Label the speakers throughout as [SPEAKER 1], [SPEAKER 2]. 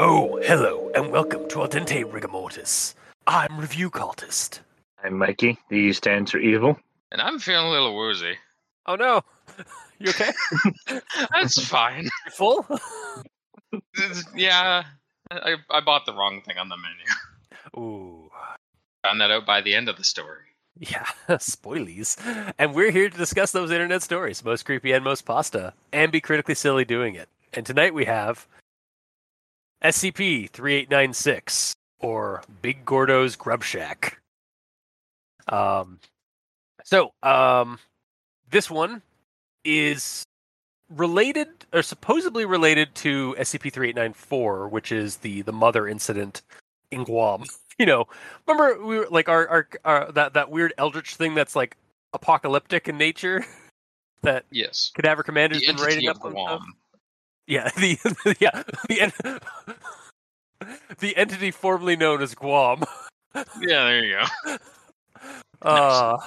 [SPEAKER 1] Oh, hello, and welcome to Al Dente Rigamortis. I'm Review Cultist.
[SPEAKER 2] I'm Mikey. The E stands for evil.
[SPEAKER 3] And I'm feeling a little woozy.
[SPEAKER 1] Oh no, you okay?
[SPEAKER 3] That's fine.
[SPEAKER 1] You full?
[SPEAKER 3] Yeah, I, I bought the wrong thing on the menu.
[SPEAKER 1] Ooh,
[SPEAKER 3] Found that out by the end of the story.
[SPEAKER 1] yeah, spoilies. And we're here to discuss those internet stories, most creepy and most pasta, and be critically silly doing it. And tonight we have SCP 3896, or Big Gordo's Grub Shack. Um, so, um, this one is related or supposedly related to SCP-3894, which is the the mother incident in Guam. You know, remember we were like our our, our that that weird eldritch thing that's like apocalyptic in nature that
[SPEAKER 3] Yes.
[SPEAKER 1] Cadaver Commander's
[SPEAKER 3] The
[SPEAKER 1] been
[SPEAKER 3] of
[SPEAKER 1] up on?
[SPEAKER 3] Guam.
[SPEAKER 1] Yeah, the yeah the en- the entity formerly known as Guam.
[SPEAKER 3] Yeah, there you go.
[SPEAKER 1] Uh,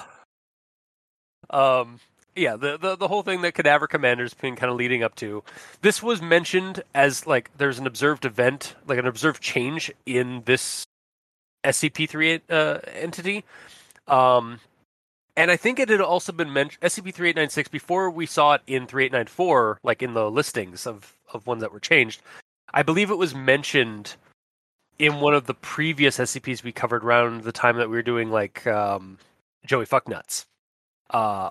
[SPEAKER 1] um, yeah, the, the the whole thing that Cadaver Commander's been kind of leading up to. This was mentioned as like there's an observed event, like an observed change in this SCP-38 uh, entity. Um, and I think it had also been mentioned SCP-3896 before we saw it in 3894, like in the listings of of ones that were changed. I believe it was mentioned in one of the previous SCPs we covered around the time that we were doing like um, Joey Fucknuts. Uh,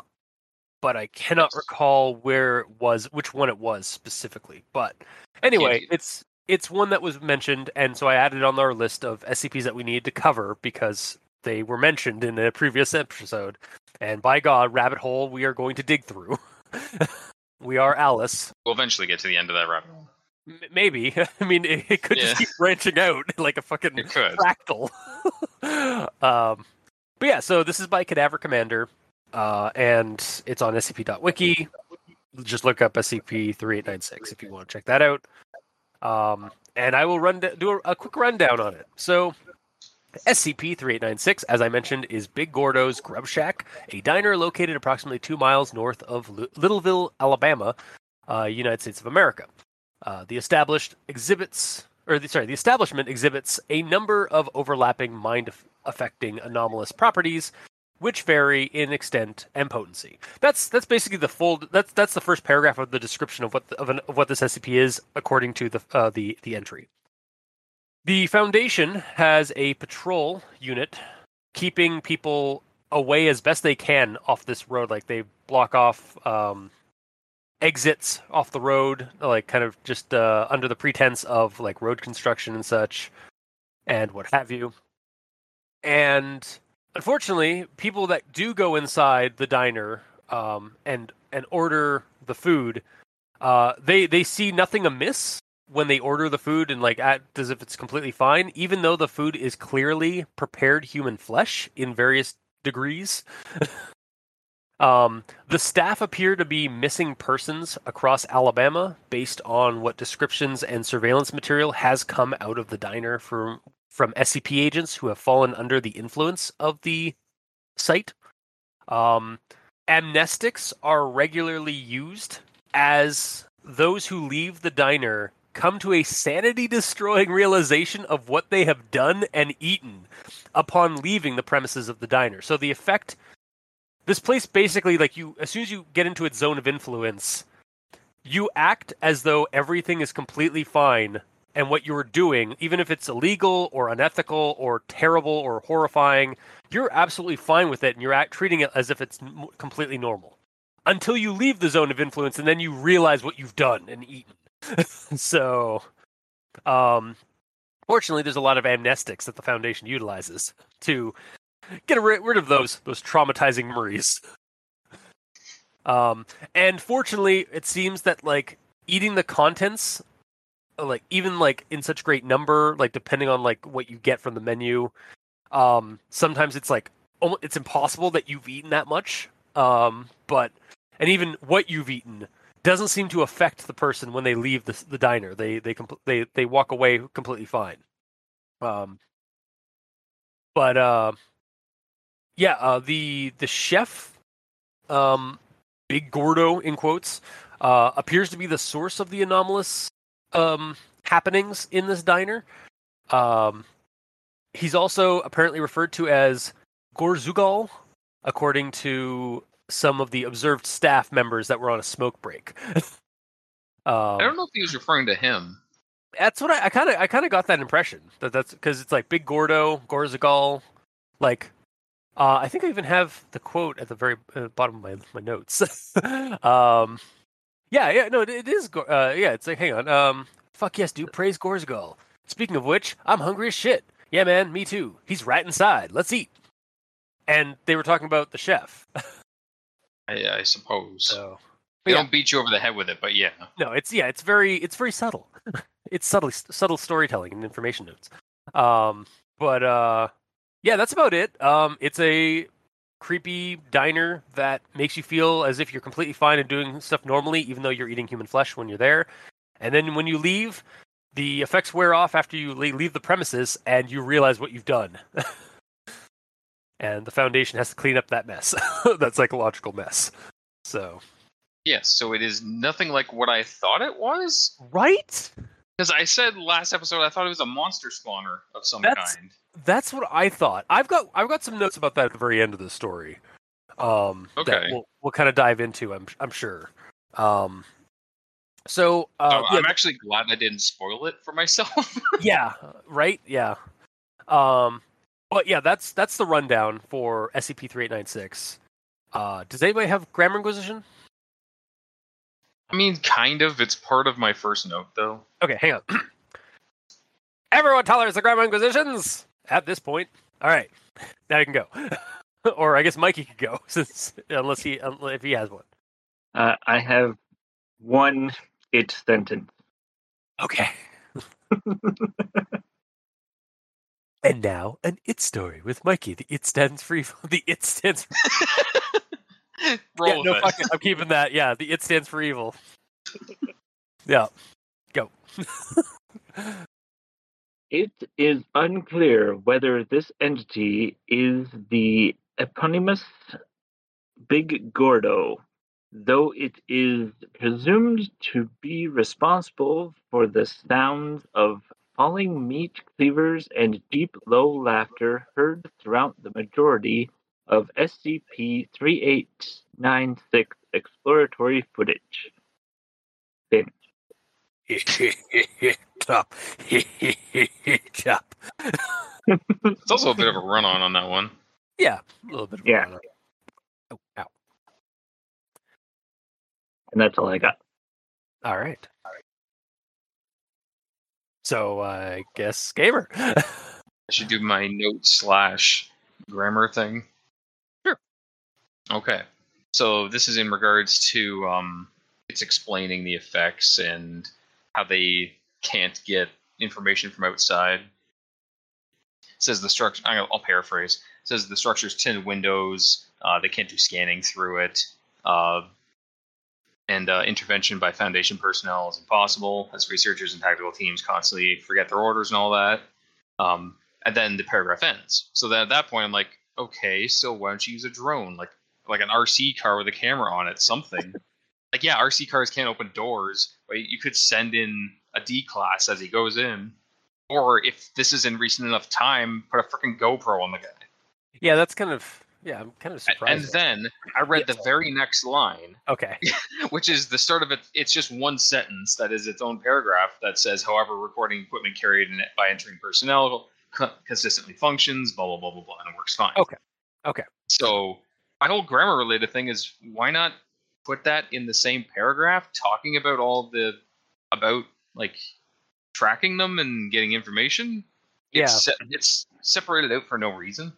[SPEAKER 1] but I cannot recall where it was, which one it was specifically. But anyway, it's it's one that was mentioned, and so I added it on our list of SCPs that we needed to cover because they were mentioned in a previous episode. And by God, rabbit hole we are going to dig through. we are Alice.
[SPEAKER 3] We'll eventually get to the end of that rabbit hole.
[SPEAKER 1] M- maybe. I mean, it, it could just keep branching out like a fucking fractal. um, but yeah, so this is by Cadaver Commander, uh, and it's on scp.wiki. Just look up SCP-3896 if you want to check that out. Um, and I will run do a, a quick rundown on it. So, SCP-3896, as I mentioned, is Big Gordo's Grub Shack, a diner located approximately two miles north of Li- Littleville, Alabama, uh, United States of America. Uh, the established exhibits, or the, sorry, the establishment exhibits a number of overlapping mind-affecting anomalous properties, which vary in extent and potency. That's that's basically the full. That's that's the first paragraph of the description of what the, of, an, of what this SCP is, according to the uh, the the entry. The Foundation has a patrol unit keeping people away as best they can off this road. Like they block off um, exits off the road, like kind of just uh, under the pretense of like road construction and such, and what have you. And unfortunately, people that do go inside the diner um, and and order the food, uh, they they see nothing amiss when they order the food and like act as if it's completely fine, even though the food is clearly prepared human flesh in various degrees. um, the staff appear to be missing persons across Alabama based on what descriptions and surveillance material has come out of the diner from from SCP agents who have fallen under the influence of the site. Um, amnestics are regularly used as those who leave the diner come to a sanity destroying realization of what they have done and eaten upon leaving the premises of the diner. So the effect this place basically like you as soon as you get into its zone of influence, you act as though everything is completely fine and what you're doing, even if it's illegal or unethical or terrible or horrifying, you're absolutely fine with it and you're treating it as if it's completely normal. Until you leave the zone of influence and then you realize what you've done and eaten. so, um, fortunately, there's a lot of amnestics that the Foundation utilizes to get rid of those those traumatizing memories. Um, and fortunately, it seems that like eating the contents, like even like in such great number, like depending on like what you get from the menu, um, sometimes it's like it's impossible that you've eaten that much. Um, but and even what you've eaten doesn't seem to affect the person when they leave the the diner. They they compl- they they walk away completely fine. Um, but uh, yeah, uh, the the chef, um, Big Gordo in quotes, uh, appears to be the source of the anomalous um happenings in this diner. Um, he's also apparently referred to as Gorzugal, according to some of the observed staff members that were on a smoke break. um,
[SPEAKER 3] I don't know if he was referring to him.
[SPEAKER 1] That's what I kind of I kind of got that impression that that's because it's like Big Gordo, Gorzagal, like uh, I think I even have the quote at the very uh, bottom of my my notes. um, yeah, yeah, no, it, is. Uh, yeah, it's like hang on. Um, fuck yes, dude, praise Gorzagal. Speaking of which, I'm hungry as shit. Yeah, man, me too. He's right inside. Let's eat. And they were talking about the chef.
[SPEAKER 3] I, I suppose
[SPEAKER 1] So
[SPEAKER 3] they
[SPEAKER 1] yeah.
[SPEAKER 3] don't beat you over the head with it, but yeah.
[SPEAKER 1] no, it's yeah, it's very it's very subtle. it's subtle subtle storytelling and information notes. Um, but uh, yeah, that's about it. Um, it's a creepy diner that makes you feel as if you're completely fine and doing stuff normally, even though you're eating human flesh when you're there. And then when you leave, the effects wear off after you leave the premises, and you realize what you've done. and the foundation has to clean up that mess, that psychological mess. So
[SPEAKER 3] Yes, so it is nothing like what I thought it was.
[SPEAKER 1] right.
[SPEAKER 3] Because I said last episode I thought it was a monster spawner of some
[SPEAKER 1] That's-
[SPEAKER 3] kind.
[SPEAKER 1] That's what I thought. I've got I've got some notes about that at the very end of the story. Um, that
[SPEAKER 3] Okay.
[SPEAKER 1] we'll we'll kind of dive into. I'm I'm sure. Um, so uh,
[SPEAKER 3] Oh, I'm actually glad I didn't spoil it for myself.
[SPEAKER 1] yeah, right, yeah. Um, but yeah, that's that's the rundown for SCP three eight nine six. Uh, does anybody have Grammar Inquisition?
[SPEAKER 3] I mean, kind of. It's part of my first note, though.
[SPEAKER 1] Okay, hang on. Everyone tolerates the Grammar Inquisitions at this point. All right, now you can go. or I guess Mikey could go since unless he if he has one.
[SPEAKER 2] Uh, I have one it sentence.
[SPEAKER 1] Okay. and now an it story with Mikey. The it stands free. evil. The it stands for
[SPEAKER 3] Roll
[SPEAKER 1] yeah, no,
[SPEAKER 3] it.
[SPEAKER 1] fuck it. I'm keeping that. Yeah, the it stands for evil. yeah. Go.
[SPEAKER 2] It is unclear whether this entity is the eponymous Big Gordo, though it is presumed to be responsible for the sounds of falling meat cleavers and deep low laughter heard throughout the majority of SCP 3896 exploratory footage.
[SPEAKER 1] Top. Chop.
[SPEAKER 3] It's also a bit of a run on on that one.
[SPEAKER 1] Yeah, a little bit. Of a
[SPEAKER 2] Yeah.
[SPEAKER 1] run-up. Oh, ow.
[SPEAKER 2] And that's all I got.
[SPEAKER 1] All right. So I guess gamer.
[SPEAKER 3] I should do my note slash grammar thing. Okay. So this is in regards to um, it's explaining the effects and how they can't get information from outside. It says the structure. I'll I'll paraphrase. It says the structure's tinted windows. Uh, they can't do scanning through it. Uh, and uh, intervention by Foundation personnel is impossible, as researchers and tactical teams constantly forget their orders and all that. Um, and then the paragraph ends. So then at that point, I'm like, okay, so why don't you use a drone, like like an RC car with a camera on it, something? like, yeah, RC cars can't open doors, but you could send in a D class as he goes in, or if this is in recent enough time, put a freaking GoPro on the guy.
[SPEAKER 1] yeah, that's kind of yeah. I'm kind of surprised.
[SPEAKER 3] And then I read
[SPEAKER 1] Yes.
[SPEAKER 3] the very next line,
[SPEAKER 1] okay.
[SPEAKER 3] which is the start of it. It's just one sentence that is its own paragraph that says, however, recording equipment carried in it by entering personnel co- consistently functions, blah, blah, blah, blah, blah, and it works fine.
[SPEAKER 1] Okay. Okay.
[SPEAKER 3] So my whole grammar related thing is why not put that in the same paragraph talking about all the, about like tracking them and getting information?
[SPEAKER 1] Yeah.
[SPEAKER 3] It's, se- it's separated out for no reason.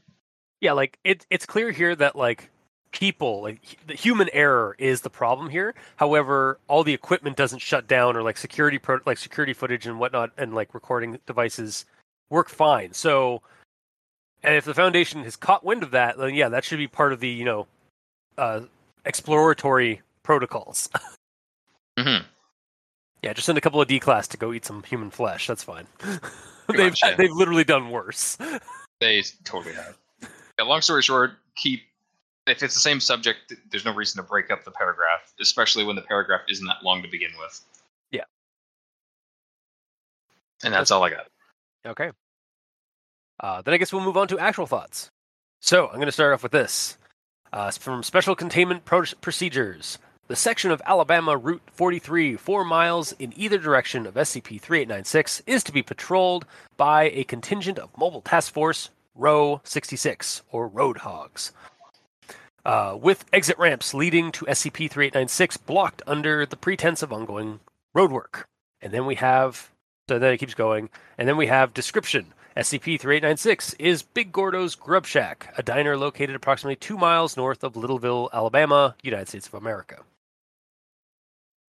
[SPEAKER 1] Yeah, like it, it's clear here that like people, like the human error is the problem here. However, all the equipment doesn't shut down, or like security, pro- like security footage and whatnot, and like recording devices work fine. So, and if the foundation has caught wind of that, then yeah, that should be part of the you know uh, exploratory protocols.
[SPEAKER 3] Mm-hmm.
[SPEAKER 1] Yeah, just send a couple of D class to go eat some human flesh. That's fine. They've
[SPEAKER 3] much, yeah.
[SPEAKER 1] they've literally done worse.
[SPEAKER 3] They totally have. Yeah, long story short, keep if it's the same subject, there's no reason to break up the paragraph, especially when the paragraph isn't that long to begin with.
[SPEAKER 1] Yeah.
[SPEAKER 3] And that's all I got.
[SPEAKER 1] Okay. Uh, then I guess we'll move on to actual thoughts. So I'm going to start off with this. Uh, from Special Containment Pro- Procedures. The section of Alabama Route 43, four miles in either direction of SCP 3896, is to be patrolled by a contingent of Mobile Task Force Rho 66, or Roadhogs. Uh, with exit ramps leading to SCP 3896 blocked under the pretense of ongoing roadwork. And then we have so then it keeps going. And then we have description. SCP 3896 is Big Gordo's Grub Shack, a diner located approximately two miles north of Littleville, Alabama, United States of America.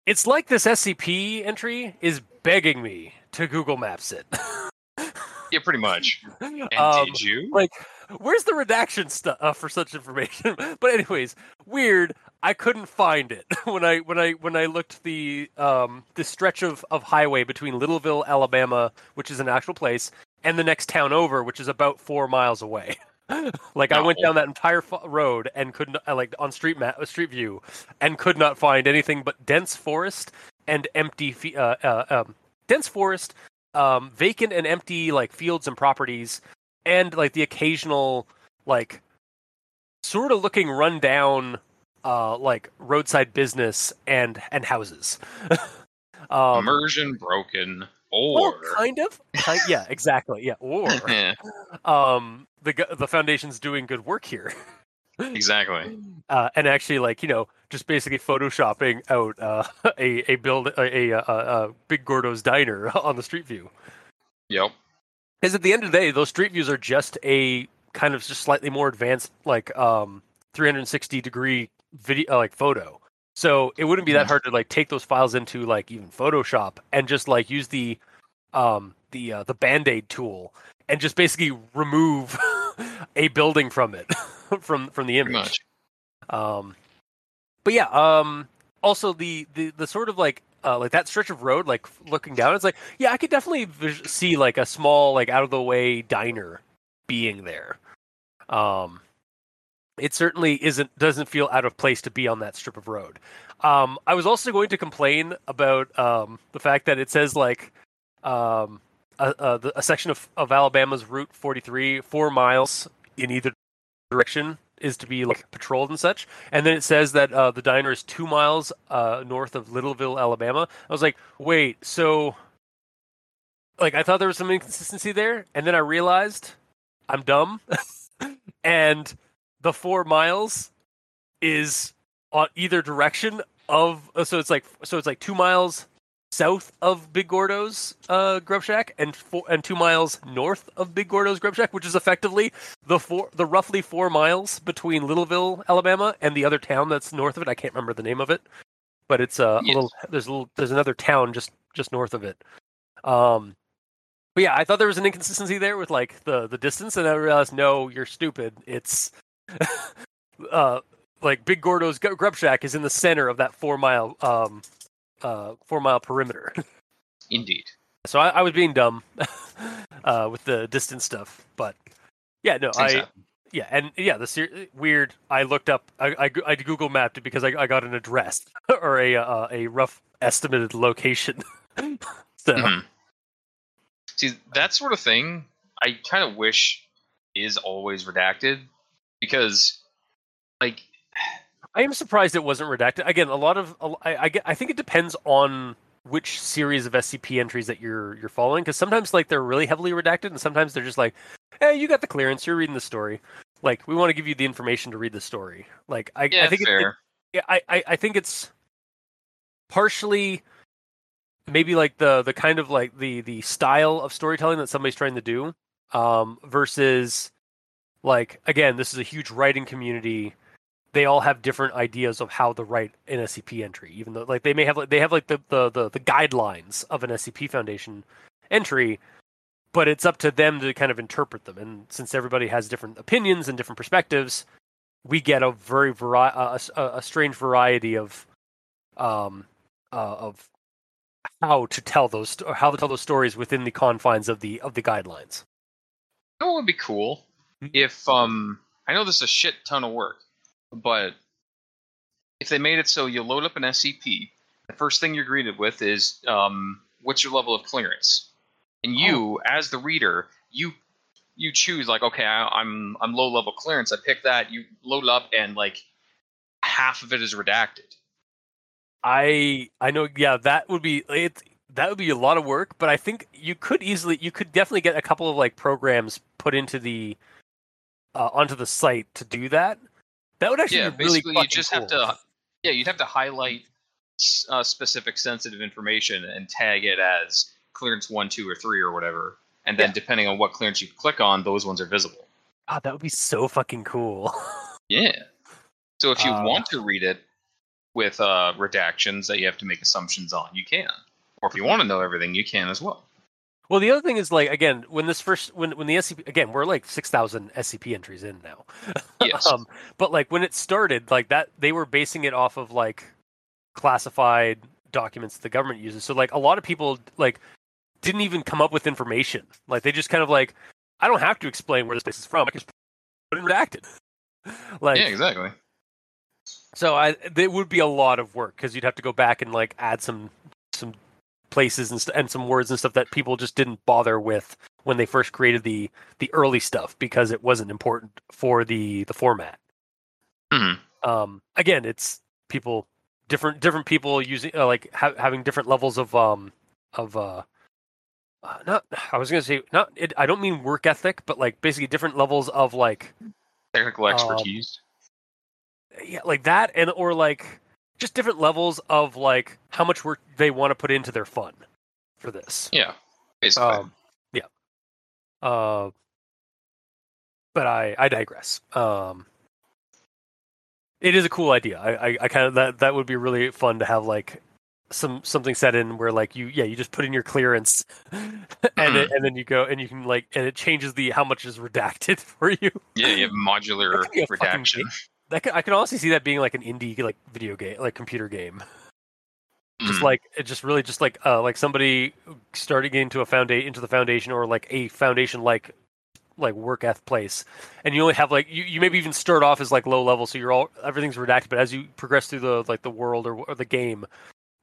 [SPEAKER 1] It's like this SCP entry is begging me to Google Maps it.
[SPEAKER 3] Yeah, pretty much. And
[SPEAKER 1] Um,
[SPEAKER 3] did you?
[SPEAKER 1] like where's the redaction stuff uh, for such information but anyways weird i couldn't find it when i when i when i looked the um the stretch of of highway between littleville alabama which is an actual place and the next town over which is about four miles away. Like i went down that entire road and couldn't uh, like on street map uh, street view and could not find anything but dense forest and empty uh, uh, um, dense forest um vacant and empty like fields and properties and like the occasional like sort of looking run down uh like roadside business and and houses. Um
[SPEAKER 3] Immersion broken.
[SPEAKER 1] Well,
[SPEAKER 3] Or
[SPEAKER 1] kind of? Ki- yeah exactly yeah or um the the foundation's doing good work here.
[SPEAKER 3] Exactly.
[SPEAKER 1] uh, and actually like you know just basically photoshopping out uh, a a build a, a, a, a big gordo's diner on the street view.
[SPEAKER 3] Yep.
[SPEAKER 1] because at the end of the day those street views are just a kind of just slightly more advanced like um 360 degree video uh, like photo so it wouldn't be that
[SPEAKER 3] Mhm.
[SPEAKER 1] hard to like take those files into like even photoshop and just like use the um the uh, the band-aid tool and just basically remove a building from it from from the image um, but yeah, um, also the, the the sort of like uh, like that stretch of road, like looking down, it's like yeah, I could definitely vis- see like a small like out of the way diner being there. Um, it certainly isn't doesn't feel out of place to be on that strip of road. Um, I was also going to complain about um, the fact that it says like um, a, a, a section of, of Alabama's Route 43, four miles in either direction is to be like patrolled and such. And then it says that uh, the diner is two miles uh, north of Littleville, Alabama. I was like, wait, so like I thought there was some inconsistency there, and then I realized I'm dumb, and the four miles is on either direction of uh, so it's like so it's like two miles south of Big Gordo's uh, Grub Shack and four and two miles north of Big Gordo's Grub Shack, which is effectively the four the roughly four miles between Littleville, Alabama, and the other town that's north of it. I can't remember the name of it, but it's uh, a little there's a little there's another town just just north of it. Um, but yeah, I thought there was an inconsistency there with like the the distance, and I realized no, you're stupid. It's uh like Big Gordo's Grub Shack is in the center of that four mile um uh four mile perimeter.
[SPEAKER 3] Indeed.
[SPEAKER 1] So I, I was being dumb uh, with the distance stuff, but yeah, no,
[SPEAKER 3] Things
[SPEAKER 1] I yeah, and yeah, the ser- weird. I looked up, I, I, I Google mapped it because I, I got an address or a uh, a rough estimated location. so
[SPEAKER 3] Mhm. See, that sort of thing, I kind of wish is always redacted because, like,
[SPEAKER 1] I am surprised it wasn't redacted. Again, a lot of I get, I think it depends on which series of SCP entries that you're you're following because sometimes like they're really heavily redacted and sometimes they're just like, hey, you got the clearance, you're reading the story. Like we want to give you the information to read the story. Like I,
[SPEAKER 3] yeah,
[SPEAKER 1] I think it-
[SPEAKER 3] fair.
[SPEAKER 1] yeah, I, I, I think it's partially maybe like the the kind of like the the style of storytelling that somebody's trying to do um versus like again this is a huge writing community they all have different ideas of how to write an scp entry even though like they may have like they have like the the the, the guidelines of an scp foundation entry but it's up to them to kind of interpret them and since everybody has different opinions and different perspectives we get a very vari- a, a, a strange variety of um uh, of how to tell those or how to tell those stories within the confines of the of the guidelines.
[SPEAKER 3] Know would be cool. If um I know this is a shit ton of work, but if they made it so you load up an SCP, the first thing you're greeted with is um what's your level of clearance, and you as the reader you you choose like okay I, I'm I'm low level clearance I pick that you load up and like half of it is redacted.
[SPEAKER 1] I I know yeah that would be it that would be a lot of work, but I think you could easily you could definitely get a couple of like programs put into the uh, onto the site to do that. That would actually
[SPEAKER 3] Yeah,
[SPEAKER 1] be really
[SPEAKER 3] basically you just
[SPEAKER 1] cool.
[SPEAKER 3] have to yeah you'd have to highlight uh, specific sensitive information and tag it as clearance one, two, or three, or whatever. And then
[SPEAKER 1] Yeah.
[SPEAKER 3] depending on what clearance you click on, those ones are visible.
[SPEAKER 1] Ah, that would be so fucking cool.
[SPEAKER 3] Yeah. So if you
[SPEAKER 1] Uh,
[SPEAKER 3] want to read it with uh, redactions that you have to make assumptions on, you can. Or if you want to know everything, you can as well.
[SPEAKER 1] Well, the other thing is like again when this first when when the SCP again we're like six thousand SCP entries in now.
[SPEAKER 3] Yes.
[SPEAKER 1] um, but like when it started, like that they were basing it off of like classified documents the government uses. So like a lot of people like didn't even come up with information. Like they just kind of like I don't have to explain where this place is from. I can just put it redacted. like
[SPEAKER 3] yeah, exactly.
[SPEAKER 1] so I it would be a lot of work because you'd have to go back and like add some some places and st- and some words and stuff that people just didn't bother with when they first created the the early stuff because it wasn't important for the the format.
[SPEAKER 3] hmm
[SPEAKER 1] Um, again, it's people different different people using uh, like ha- having different levels of um of uh. Uh, not I was gonna say not it, I don't mean work ethic but like basically different levels of like
[SPEAKER 3] Technical
[SPEAKER 1] Um,
[SPEAKER 3] expertise.
[SPEAKER 1] yeah, like that, and or like just different levels of like how much work they want to put into their fun for this.
[SPEAKER 3] yeah, basically.
[SPEAKER 1] Um, yeah. Uh, but I I digress. Um, it is a cool idea. I I, I kind of that that would be really fun to have like some something set in where like you yeah you just put in your clearance and it, and then you go and you can like and it changes the how much is redacted for you.
[SPEAKER 3] yeah, you have modular
[SPEAKER 1] That could be a fucking
[SPEAKER 3] redaction.
[SPEAKER 1] That could, I can honestly see that being like an indie like video game like computer game. just
[SPEAKER 3] Mhm.
[SPEAKER 1] like it just really just like uh like somebody starting into a foundation into the foundation or like a foundation like like work eth place and you only have like you, you maybe even start off as like low level so you're all everything's redacted but as you progress through the like the world or, or the game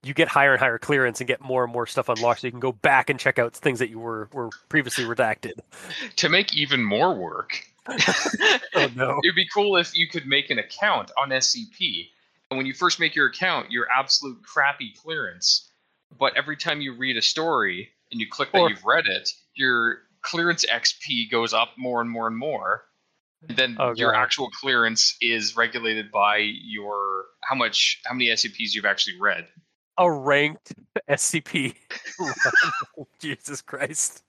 [SPEAKER 1] you get higher and higher clearance and get more and more stuff unlocked so you can go back and check out things that you were were previously redacted
[SPEAKER 3] to make even more work.
[SPEAKER 1] Oh no
[SPEAKER 3] It'd be cool if you could make an account on SCP, and when you first make your account, you're absolute crappy clearance. But every time you read a story and you click that
[SPEAKER 1] Or-
[SPEAKER 3] you've read it, your clearance XP goes up more and more and more. And then
[SPEAKER 1] Oh,
[SPEAKER 3] your actual clearance is regulated by your how much how many SCPs you've actually read.
[SPEAKER 1] a ranked scp jesus christ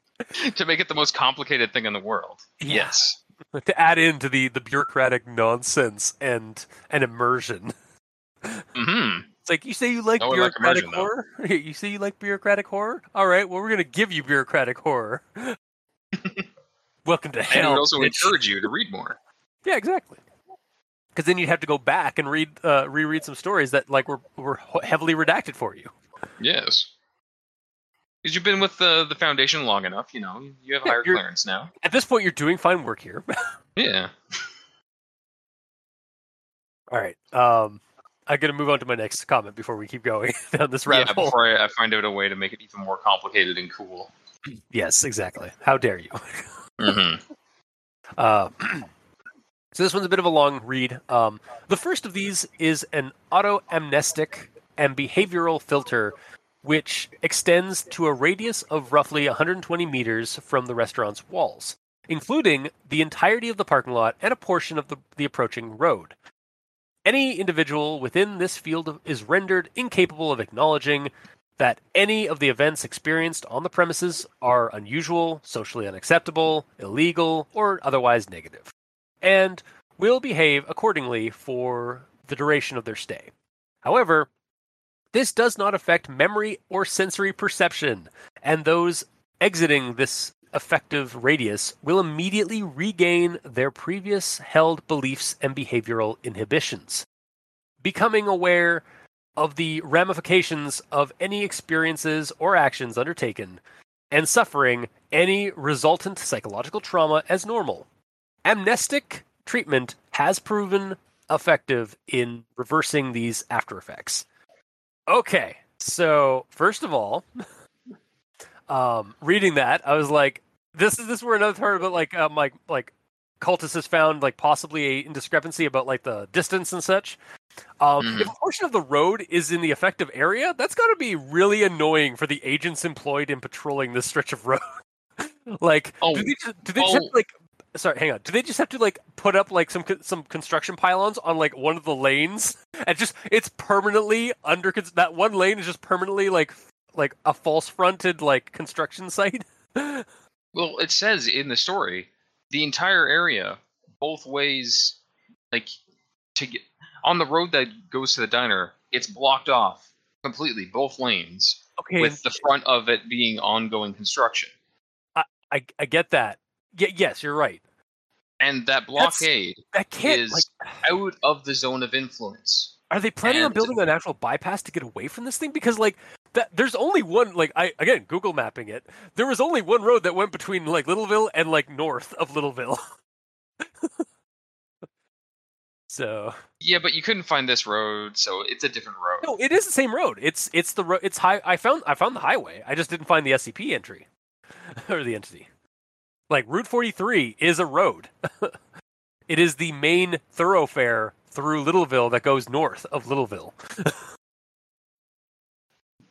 [SPEAKER 3] to make it the most complicated thing in the world.
[SPEAKER 1] Yeah.
[SPEAKER 3] Yes.
[SPEAKER 1] to add into the the bureaucratic nonsense and and immersion.
[SPEAKER 3] hmm
[SPEAKER 1] It's like you say you like
[SPEAKER 3] like
[SPEAKER 1] bureaucratic
[SPEAKER 3] though.
[SPEAKER 1] horror. You say you like bureaucratic horror. All right, well we're gonna give you bureaucratic horror. Welcome to
[SPEAKER 3] And it
[SPEAKER 1] hell.
[SPEAKER 3] would also
[SPEAKER 1] bitch.
[SPEAKER 3] encourage you to read more.
[SPEAKER 1] Yeah, exactly. Because then you'd have to go back and read uh, reread some stories that like were were heavily redacted for you.
[SPEAKER 3] Yes. Because you've been with the the foundation long enough, you know, you have
[SPEAKER 1] Yeah,
[SPEAKER 3] higher clearance now.
[SPEAKER 1] At this point, you're doing fine work here.
[SPEAKER 3] Yeah.
[SPEAKER 1] All right. Um, I'm gonna move on to my next comment before we keep going down this
[SPEAKER 3] Yeah,
[SPEAKER 1] hole.
[SPEAKER 3] before I, I find out a way to make it even more complicated and cool.
[SPEAKER 1] Yes, exactly. How dare you?
[SPEAKER 3] hmm
[SPEAKER 1] Uh, so this one's a bit of a long read. Um, the first of these is an auto-amnestic and behavioral filter, which extends to a radius of roughly 120 meters from the restaurant's walls, including the entirety of the parking lot and a portion of the, the approaching road. Any individual within this field is rendered incapable of acknowledging that any of the events experienced on the premises are unusual, socially unacceptable, illegal, or otherwise negative, and will behave accordingly for the duration of their stay. However, this does not affect memory or sensory perception, and those exiting this effective radius will immediately regain their previous held beliefs and behavioral inhibitions. Becoming aware of the ramifications of any experiences or actions undertaken and suffering any resultant psychological trauma as normal. Amnestic treatment has proven effective in reversing these after effects. Okay, so first of all, um, reading that, I was like, this is this where another part about like um like like cultists has found like possibly a discrepancy about like the distance and such. Um,
[SPEAKER 3] Mhm.
[SPEAKER 1] If a portion of the road is in the effective area, that's got to be really annoying for the agents employed in patrolling this stretch of road. like,
[SPEAKER 3] Oh,
[SPEAKER 1] do they just, do they
[SPEAKER 3] oh.
[SPEAKER 1] to, like? Sorry, hang on. Do they just have to like put up like some some construction pylons on like one of the lanes and just it's permanently under that one lane is just permanently like like a false fronted like construction site?
[SPEAKER 3] Well, it says in the story, the entire area, both ways, like to get on the road that goes to the diner, it's blocked off completely, both lanes,
[SPEAKER 1] okay,
[SPEAKER 3] with the front of it being ongoing construction.
[SPEAKER 1] I I get that. Y- yes, you're right.
[SPEAKER 3] And that
[SPEAKER 1] That's-
[SPEAKER 3] blockade
[SPEAKER 1] That can't
[SPEAKER 3] is
[SPEAKER 1] like.
[SPEAKER 3] out of the zone of influence.
[SPEAKER 1] Are they planning on building a natural bypass to get away from this thing? Because like that, there's only one. Like I again Google mapping it. There was only one road that went between like Littleville and like north of Littleville. so
[SPEAKER 3] Yeah, but you couldn't find this road, so it's a different road.
[SPEAKER 1] no, it is the same road. It's it's the road. It's high. I found I found the highway. I just didn't find the SCP entry or the entity. Like Route 43 is a road. it is the main thoroughfare through Littleville that goes north of Littleville.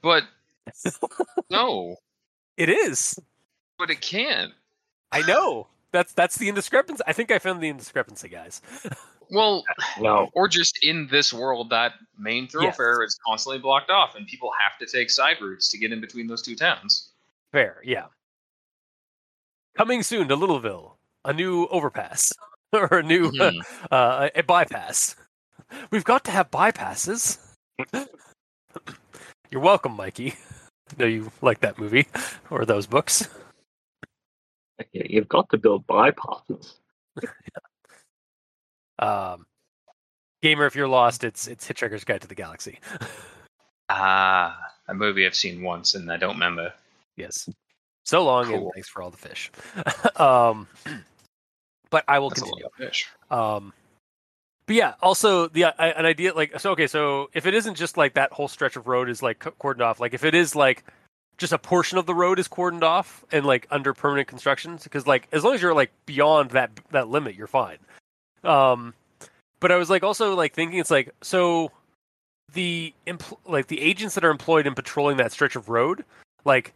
[SPEAKER 3] But no,
[SPEAKER 1] It is.
[SPEAKER 3] but it can't.
[SPEAKER 1] I know. That's that's the indiscrepancy. I think I found the indiscrepancy, guys.
[SPEAKER 3] Well,
[SPEAKER 2] No.
[SPEAKER 3] or just in this world, that main thoroughfare is constantly blocked off, and people have to take side routes to get in between those two towns.
[SPEAKER 1] Fair, yeah. Coming soon to Littleville, a new overpass or a new
[SPEAKER 3] Mhm.
[SPEAKER 1] uh, a bypass. We've got to have bypasses. You're welcome, Mikey. I know you like that movie or those books.
[SPEAKER 2] Okay, you've got to build bypasses.
[SPEAKER 1] Um, gamer, if you're lost, it's it's Hitchhiker's Guide to the Galaxy.
[SPEAKER 3] Ah, a movie I've seen once, and I don't remember.
[SPEAKER 1] Yes. So long, and thanks for all the fish. um, but I will
[SPEAKER 3] That's
[SPEAKER 1] continue.
[SPEAKER 3] fish.
[SPEAKER 1] Um, but yeah, also the uh, an idea like so. Okay, so if it isn't just like that whole stretch of road is like cordoned off, like if it is like just a portion of the road is cordoned off and like under permanent construction, because like as long as you're like beyond that that limit, you're fine. Um, but I was like also like thinking it's like so the empl- like the agents that are employed in patrolling that stretch of road, like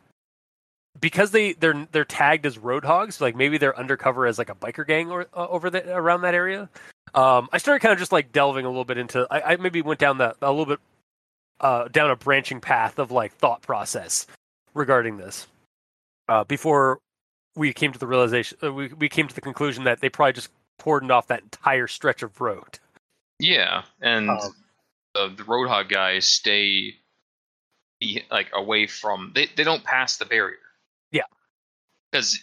[SPEAKER 1] because they they're they're tagged as road hogs, like maybe they're undercover as like a biker gang or uh, over the around that area. Um, I started kind of just like delving a little bit into. I, I maybe went down that a little bit uh, down a branching path of like thought process regarding this uh, before we came to the realization. Uh, we we came to the conclusion that they probably just cordoned off that entire stretch of road.
[SPEAKER 3] Yeah, and
[SPEAKER 1] Um,
[SPEAKER 3] the, the roadhog guys stay like away from. They they don't pass the barrier.
[SPEAKER 1] Yeah.
[SPEAKER 3] because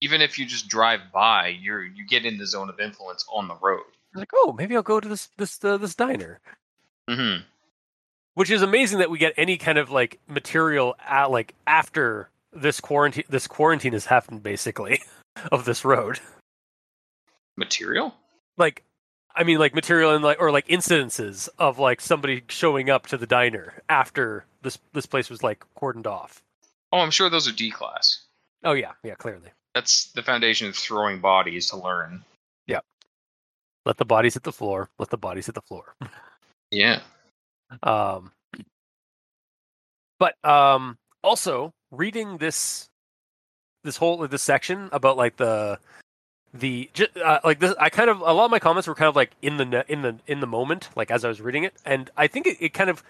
[SPEAKER 3] even if you just drive by, you're you get in the zone of influence on the road.
[SPEAKER 1] Like, oh, maybe I'll go to this this uh, this diner.
[SPEAKER 3] hmm
[SPEAKER 1] which is amazing that we get any kind of like material at, like after this quarantine this quarantine has happened basically of this road
[SPEAKER 3] Material.
[SPEAKER 1] like i mean like material and like or like incidences of like somebody showing up to the diner after this this place was like cordoned off
[SPEAKER 3] Oh, I'm sure those are D class.
[SPEAKER 1] oh yeah yeah clearly
[SPEAKER 3] That's the foundation of throwing bodies to learn. Yeah.
[SPEAKER 1] Let the bodies hit the floor let the bodies hit the floor
[SPEAKER 3] Yeah.
[SPEAKER 1] Um, but um, also reading this this whole this section about like the the uh, like this, I kind of a lot of my comments were kind of like in the in the in the moment, like as I was reading it, and I think it, it kind of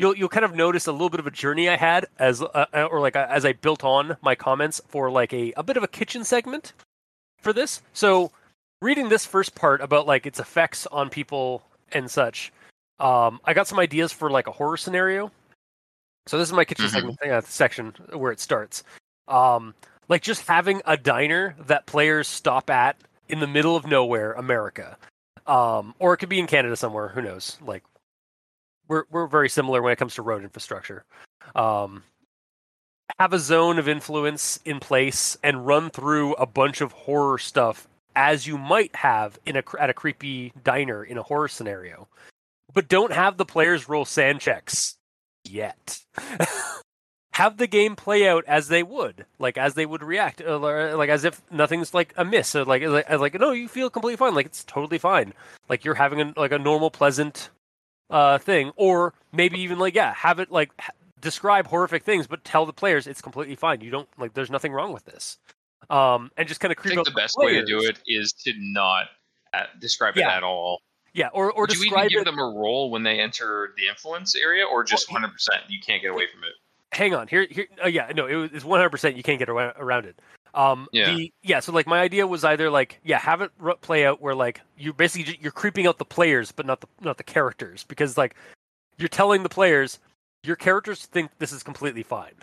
[SPEAKER 1] you'll you'll kind of notice a little bit of a journey I had as uh, uh, or like uh, as I built on my comments for like a a bit of a kitchen segment for this. So reading this first part about like its effects on people and such um, I got some ideas for like a horror scenario. So this is my kitchen
[SPEAKER 3] Mhm.
[SPEAKER 1] segment uh, section where it starts. Um, like just having a diner that players stop at in the middle of nowhere, America, um, or it could be in Canada somewhere. Who knows? Like we're we're very similar when it comes to road infrastructure. Um, have a zone of influence in place and run through a bunch of horror stuff as you might have in a at a creepy diner in a horror scenario, but don't have the players roll SAN checks yet. have the game play out as they would, like as they would react, uh, like as if nothing's like amiss, or like like, like no, you feel completely fine, like it's totally fine, like you're having a, like a normal, pleasant uh thing, or maybe even like yeah, have it like describe horrific things, but tell the players it's completely fine. You don't like there's nothing wrong with this, um, and just kind of creep.
[SPEAKER 3] I think the best way to do it is to not uh, describe
[SPEAKER 1] yeah.
[SPEAKER 3] it at all.
[SPEAKER 1] Yeah, or or
[SPEAKER 3] do you
[SPEAKER 1] even
[SPEAKER 3] give
[SPEAKER 1] it...
[SPEAKER 3] them a role when they enter the influence area, or just 100 percent you can't get away from it?
[SPEAKER 1] hang on here here uh, yeah no it was 100% you can't get around it um
[SPEAKER 3] yeah.
[SPEAKER 1] The, yeah so like my idea was either like yeah have it play out where like you're basically you're creeping out the players but not the not the characters because like you're telling the players your characters think this is completely fine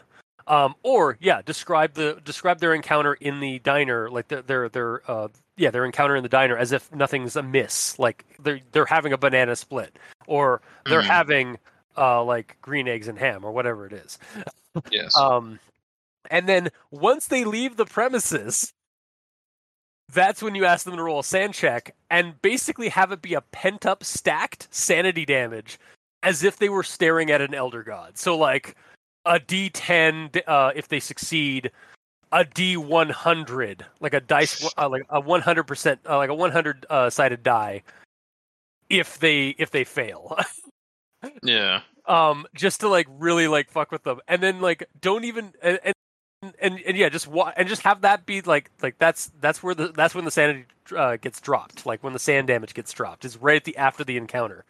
[SPEAKER 1] um or yeah describe the describe their encounter in the diner like their their their uh yeah their encounter in the diner as if nothing's amiss like they're they're having a banana split or they're mm. having uh, like green eggs and ham or whatever it is.
[SPEAKER 3] Yes.
[SPEAKER 1] Um, and then once they leave the premises, that's when you ask them to roll a SAN check and basically have it be a pent up stacked sanity damage as if they were staring at an elder god. So like a D10 uh, if they succeed, a D100 like a dice uh, like a 100% uh, like a 100 uh, sided die if they if they fail.
[SPEAKER 3] Yeah.
[SPEAKER 1] Um, just to like really like fuck with them, and then like don't even and and, and, and yeah, just wa- and just have that be like like that's that's where the that's when the sanity uh, gets dropped, like when the SAN damage gets dropped, is right at the after the encounter.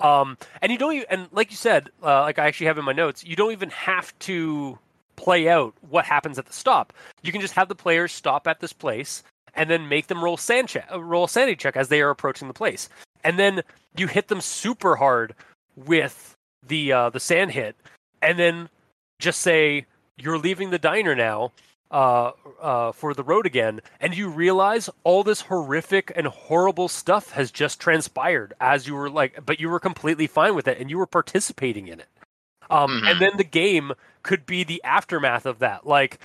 [SPEAKER 1] Um, and you don't even, and like you said, uh, like I actually have in my notes, you don't even have to play out what happens at the stop. You can just have the players stop at this place and then make them roll SAN check, uh, roll sanity check as they are approaching the place, and then you hit them super hard with the uh, the SAN hit, and then just say you're leaving the diner now uh, uh, for the road again, and you realize all this horrific and horrible stuff has just transpired as you were like, but you were completely fine with it, and you were participating in it. Um, mm-hmm. And then the game could be the aftermath of that, like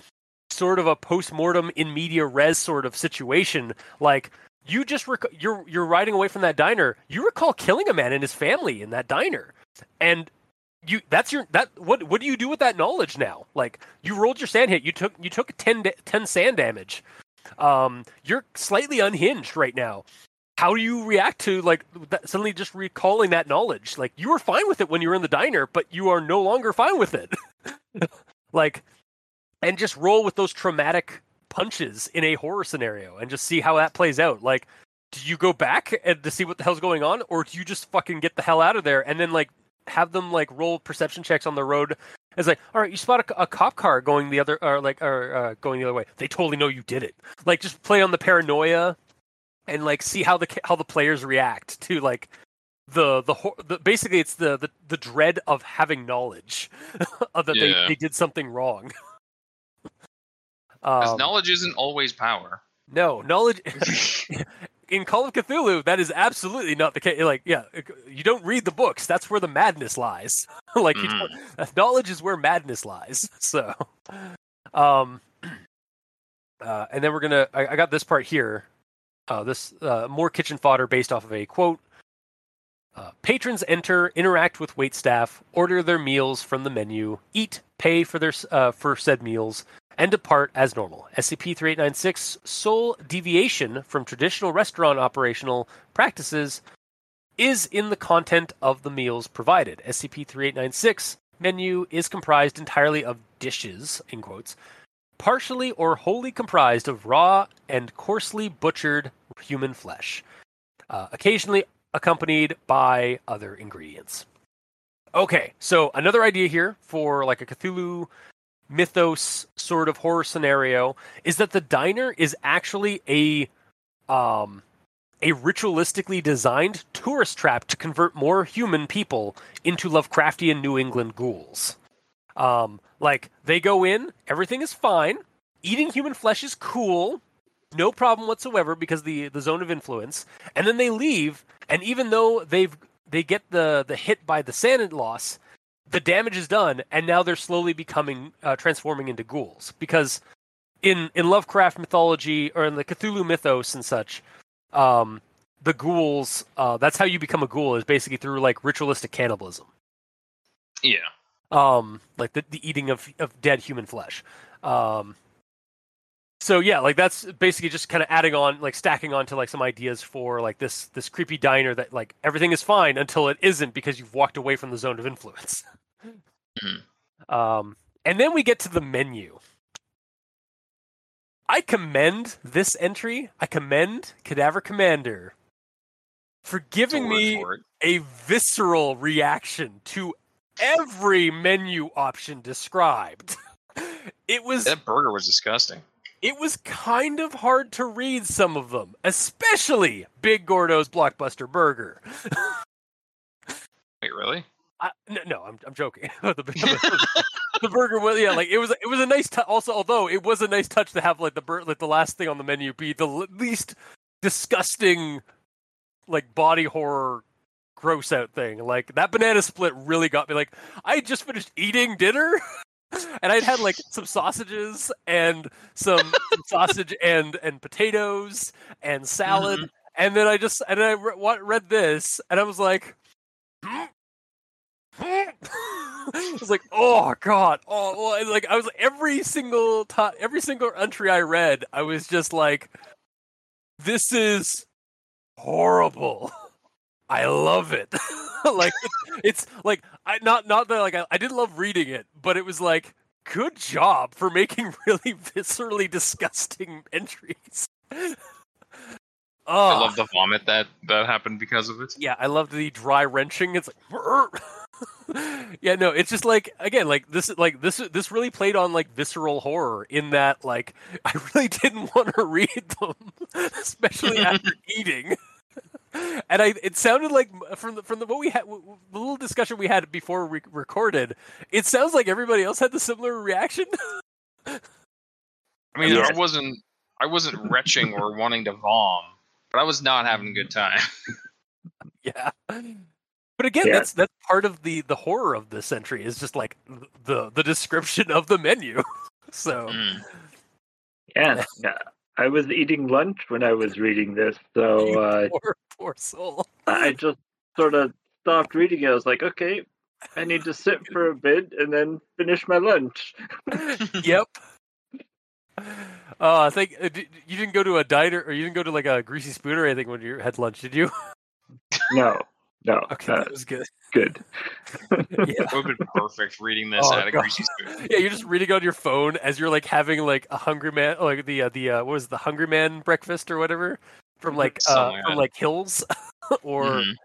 [SPEAKER 1] sort of a post mortem in media res sort of situation, like you just rec- you're you're riding away from that diner. You recall killing a man and his family in that diner, and you that's your that what what do you do with that knowledge now? Like you rolled your SAN hit. You took you took 10, 10 SAN damage. Um, you're slightly unhinged right now. How do you react to like that, suddenly just recalling that knowledge? Like you were fine with it when you were in the diner, but you are no longer fine with it. like, and just roll with those traumatic punches in a horror scenario and just see how that plays out. Like, do you go back and to see what the hell's going on, or do you just fucking get the hell out of there and then like have them like roll perception checks on the road? It's like, all right, you spot a, a cop car going the other, or like, or uh, going the other way. They totally know you did it. Like, just play on the paranoia and like see how the how the players react to like the the, the basically it's the, the the dread of having knowledge of that yeah. they, they did something wrong.
[SPEAKER 3] Because um, knowledge isn't always power.
[SPEAKER 1] No, knowledge in Call of Cthulhu, that is absolutely not the case. Like, yeah, you don't read the books. That's where the madness lies. like, mm-hmm. knowledge is where madness lies. So, um, uh, and then we're gonna. I, I got this part here. Uh, this uh, more kitchen fodder based off of a quote. Uh, patrons enter, interact with wait staff, order their meals from the menu, eat, pay for their uh, for said meals, and depart as normal. SCP-3896 sole deviation from traditional restaurant operational practices is in the content of the meals provided. SCP-3896 menu is comprised entirely of dishes, in quotes, partially or wholly comprised of raw and coarsely butchered human flesh, uh, occasionally accompanied by other ingredients. Okay, so another idea here for like a Cthulhu mythos sort of horror scenario is that the diner is actually a um a ritualistically designed tourist trap to convert more human people into Lovecraftian New England ghouls. Um, like they go in, everything is fine. Eating human flesh is cool, no problem whatsoever because the the zone of influence. And then they leave, and even though they've they get the the hit by the SAN loss, the damage is done, and now they're slowly becoming uh, transforming into ghouls. Because in in Lovecraft mythology or in the Cthulhu mythos and such, um, the ghouls uh, that's how you become a ghoul is basically through like ritualistic cannibalism.
[SPEAKER 3] Yeah.
[SPEAKER 1] um like the, the eating of of dead human flesh. Um so yeah like that's basically just kind of adding on like stacking on to like some ideas for like this this creepy diner that like everything is fine until it isn't because you've walked away from the zone of influence
[SPEAKER 3] Mhm.
[SPEAKER 1] um and then we get to the menu i commend this entry i commend cadaver commander for giving
[SPEAKER 3] That's a word
[SPEAKER 1] me
[SPEAKER 3] for
[SPEAKER 1] a visceral reaction to every menu option described. It was
[SPEAKER 3] That burger was disgusting.
[SPEAKER 1] it was kind of hard to read some of them, especially Big Gordo's Blockbuster Burger.
[SPEAKER 3] Wait, really?
[SPEAKER 1] I, no, no, I'm I'm joking. the, the, the burger was yeah, like it was it was a nice touch. Also, although it was a nice touch to have like the bur- like the last thing on the menu be the l- least disgusting, like body horror, gross out thing. Like that banana split really got me. Like I just finished eating dinner. And I'd had like some sausages and some, some sausage and and potatoes and salad, and then I just and then I re- read this, and I was like, "Hmm? I was like, oh god, oh well, like I was every single time, every single entry I read, I was just like, this is horrible. I love it. like it's, it's like I not not that like I, I didn't love reading it, but it was like good job for making really viscerally disgusting entries. oh,
[SPEAKER 3] I love the vomit that that happened because of it.
[SPEAKER 1] yeah, I loved the dry wrenching. It's like, yeah, no, it's just like again, like this, like this, this really played on like visceral horror in that like I really didn't want to read them, especially after eating. And I, it sounded like from the from the what we had, the little discussion we had before we recorded, it sounds like everybody else had the similar reaction.
[SPEAKER 3] I mean,
[SPEAKER 2] Yes.
[SPEAKER 3] I wasn't I wasn't retching or wanting to vom, but I was not having a good time.
[SPEAKER 1] Yeah. But again,
[SPEAKER 2] Yeah.
[SPEAKER 1] that's that's part of the the horror of this entry is just like the the description of the menu. so
[SPEAKER 3] Mm.
[SPEAKER 2] Yeah, yeah. I was eating lunch when I was reading this, so uh,
[SPEAKER 1] poor poor soul.
[SPEAKER 2] I just sort of stopped reading it. I was like, okay, I need to sit for a bit and then finish my lunch.
[SPEAKER 1] yep. Uh, I think uh, you didn't go to a diner or you didn't go to like a greasy spoon or anything when you had lunch, did you?
[SPEAKER 2] No, no,
[SPEAKER 1] Okay,
[SPEAKER 2] uh,
[SPEAKER 1] that was good.
[SPEAKER 2] good.
[SPEAKER 1] Yeah.
[SPEAKER 3] It would have been perfect reading this
[SPEAKER 1] Oh,
[SPEAKER 3] at a
[SPEAKER 1] God.
[SPEAKER 3] greasy spoon.
[SPEAKER 1] Yeah, you're just reading on your phone as you're like having like a hungry man, like the uh, the uh, what was it, the Hungry Man breakfast or whatever from like uh,
[SPEAKER 3] like
[SPEAKER 1] from like Hills, or
[SPEAKER 3] Mhm.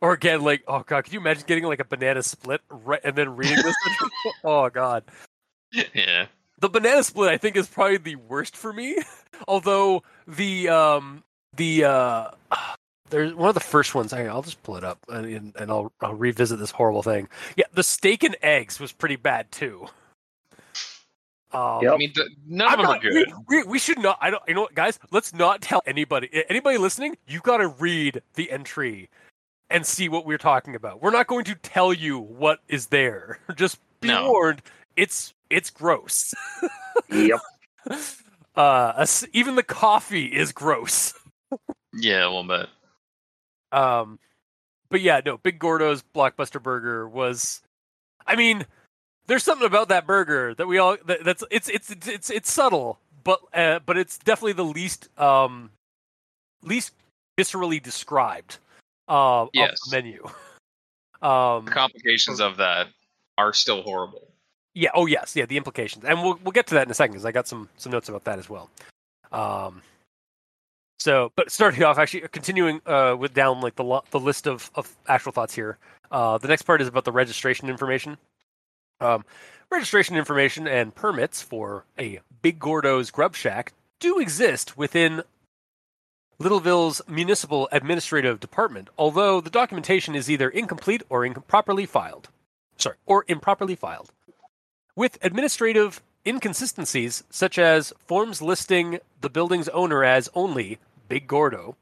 [SPEAKER 1] or again like oh god, could you imagine getting like a banana split right and then reading this? oh god,
[SPEAKER 3] Yeah.
[SPEAKER 1] the banana split I think is probably the worst for me. Although the um the uh there's one of the first ones. I, I'll just pull it up and, and I'll I'll revisit this horrible thing. Yeah, the steak and eggs was pretty bad too. Um,
[SPEAKER 2] Yep.
[SPEAKER 3] I mean, the, none
[SPEAKER 1] I'm
[SPEAKER 3] of them
[SPEAKER 1] not-
[SPEAKER 3] are good.
[SPEAKER 1] We, we, we should not. I don't. You know what, guys? Let's not tell anybody. Anybody listening, you got to read the entry and see what we're talking about. We're not going to tell you what is there. Just be
[SPEAKER 3] No.
[SPEAKER 1] warned. It's it's gross.
[SPEAKER 2] Yep.
[SPEAKER 1] Uh, as- even the coffee is gross.
[SPEAKER 3] Yeah, a little bit.
[SPEAKER 1] Um, but yeah, no. Big Gordo's Blockbuster Burger was. I mean, there's something about that burger that we all that, that's it's it's it's it's, it's subtle, but uh, but it's definitely the least um least viscerally described uh,
[SPEAKER 3] Yes.
[SPEAKER 1] of the menu. Um,
[SPEAKER 3] The complications of that are still horrible.
[SPEAKER 1] yeah. Oh yes. Yeah. The implications, and we'll we'll get to that in a second because I got some some notes about that as well. Um. So, but starting off, actually continuing uh, with down like the lo- the list of of actual thoughts here. Uh, the next part is about the registration information. Um, registration information and permits for a Big Gordo's Grub Shack do exist within Littleville's municipal administrative department, although the documentation is either incomplete or improperly filed. Sorry, or improperly filed. With administrative inconsistencies, such as forms listing the building's owner as only Big Gordo,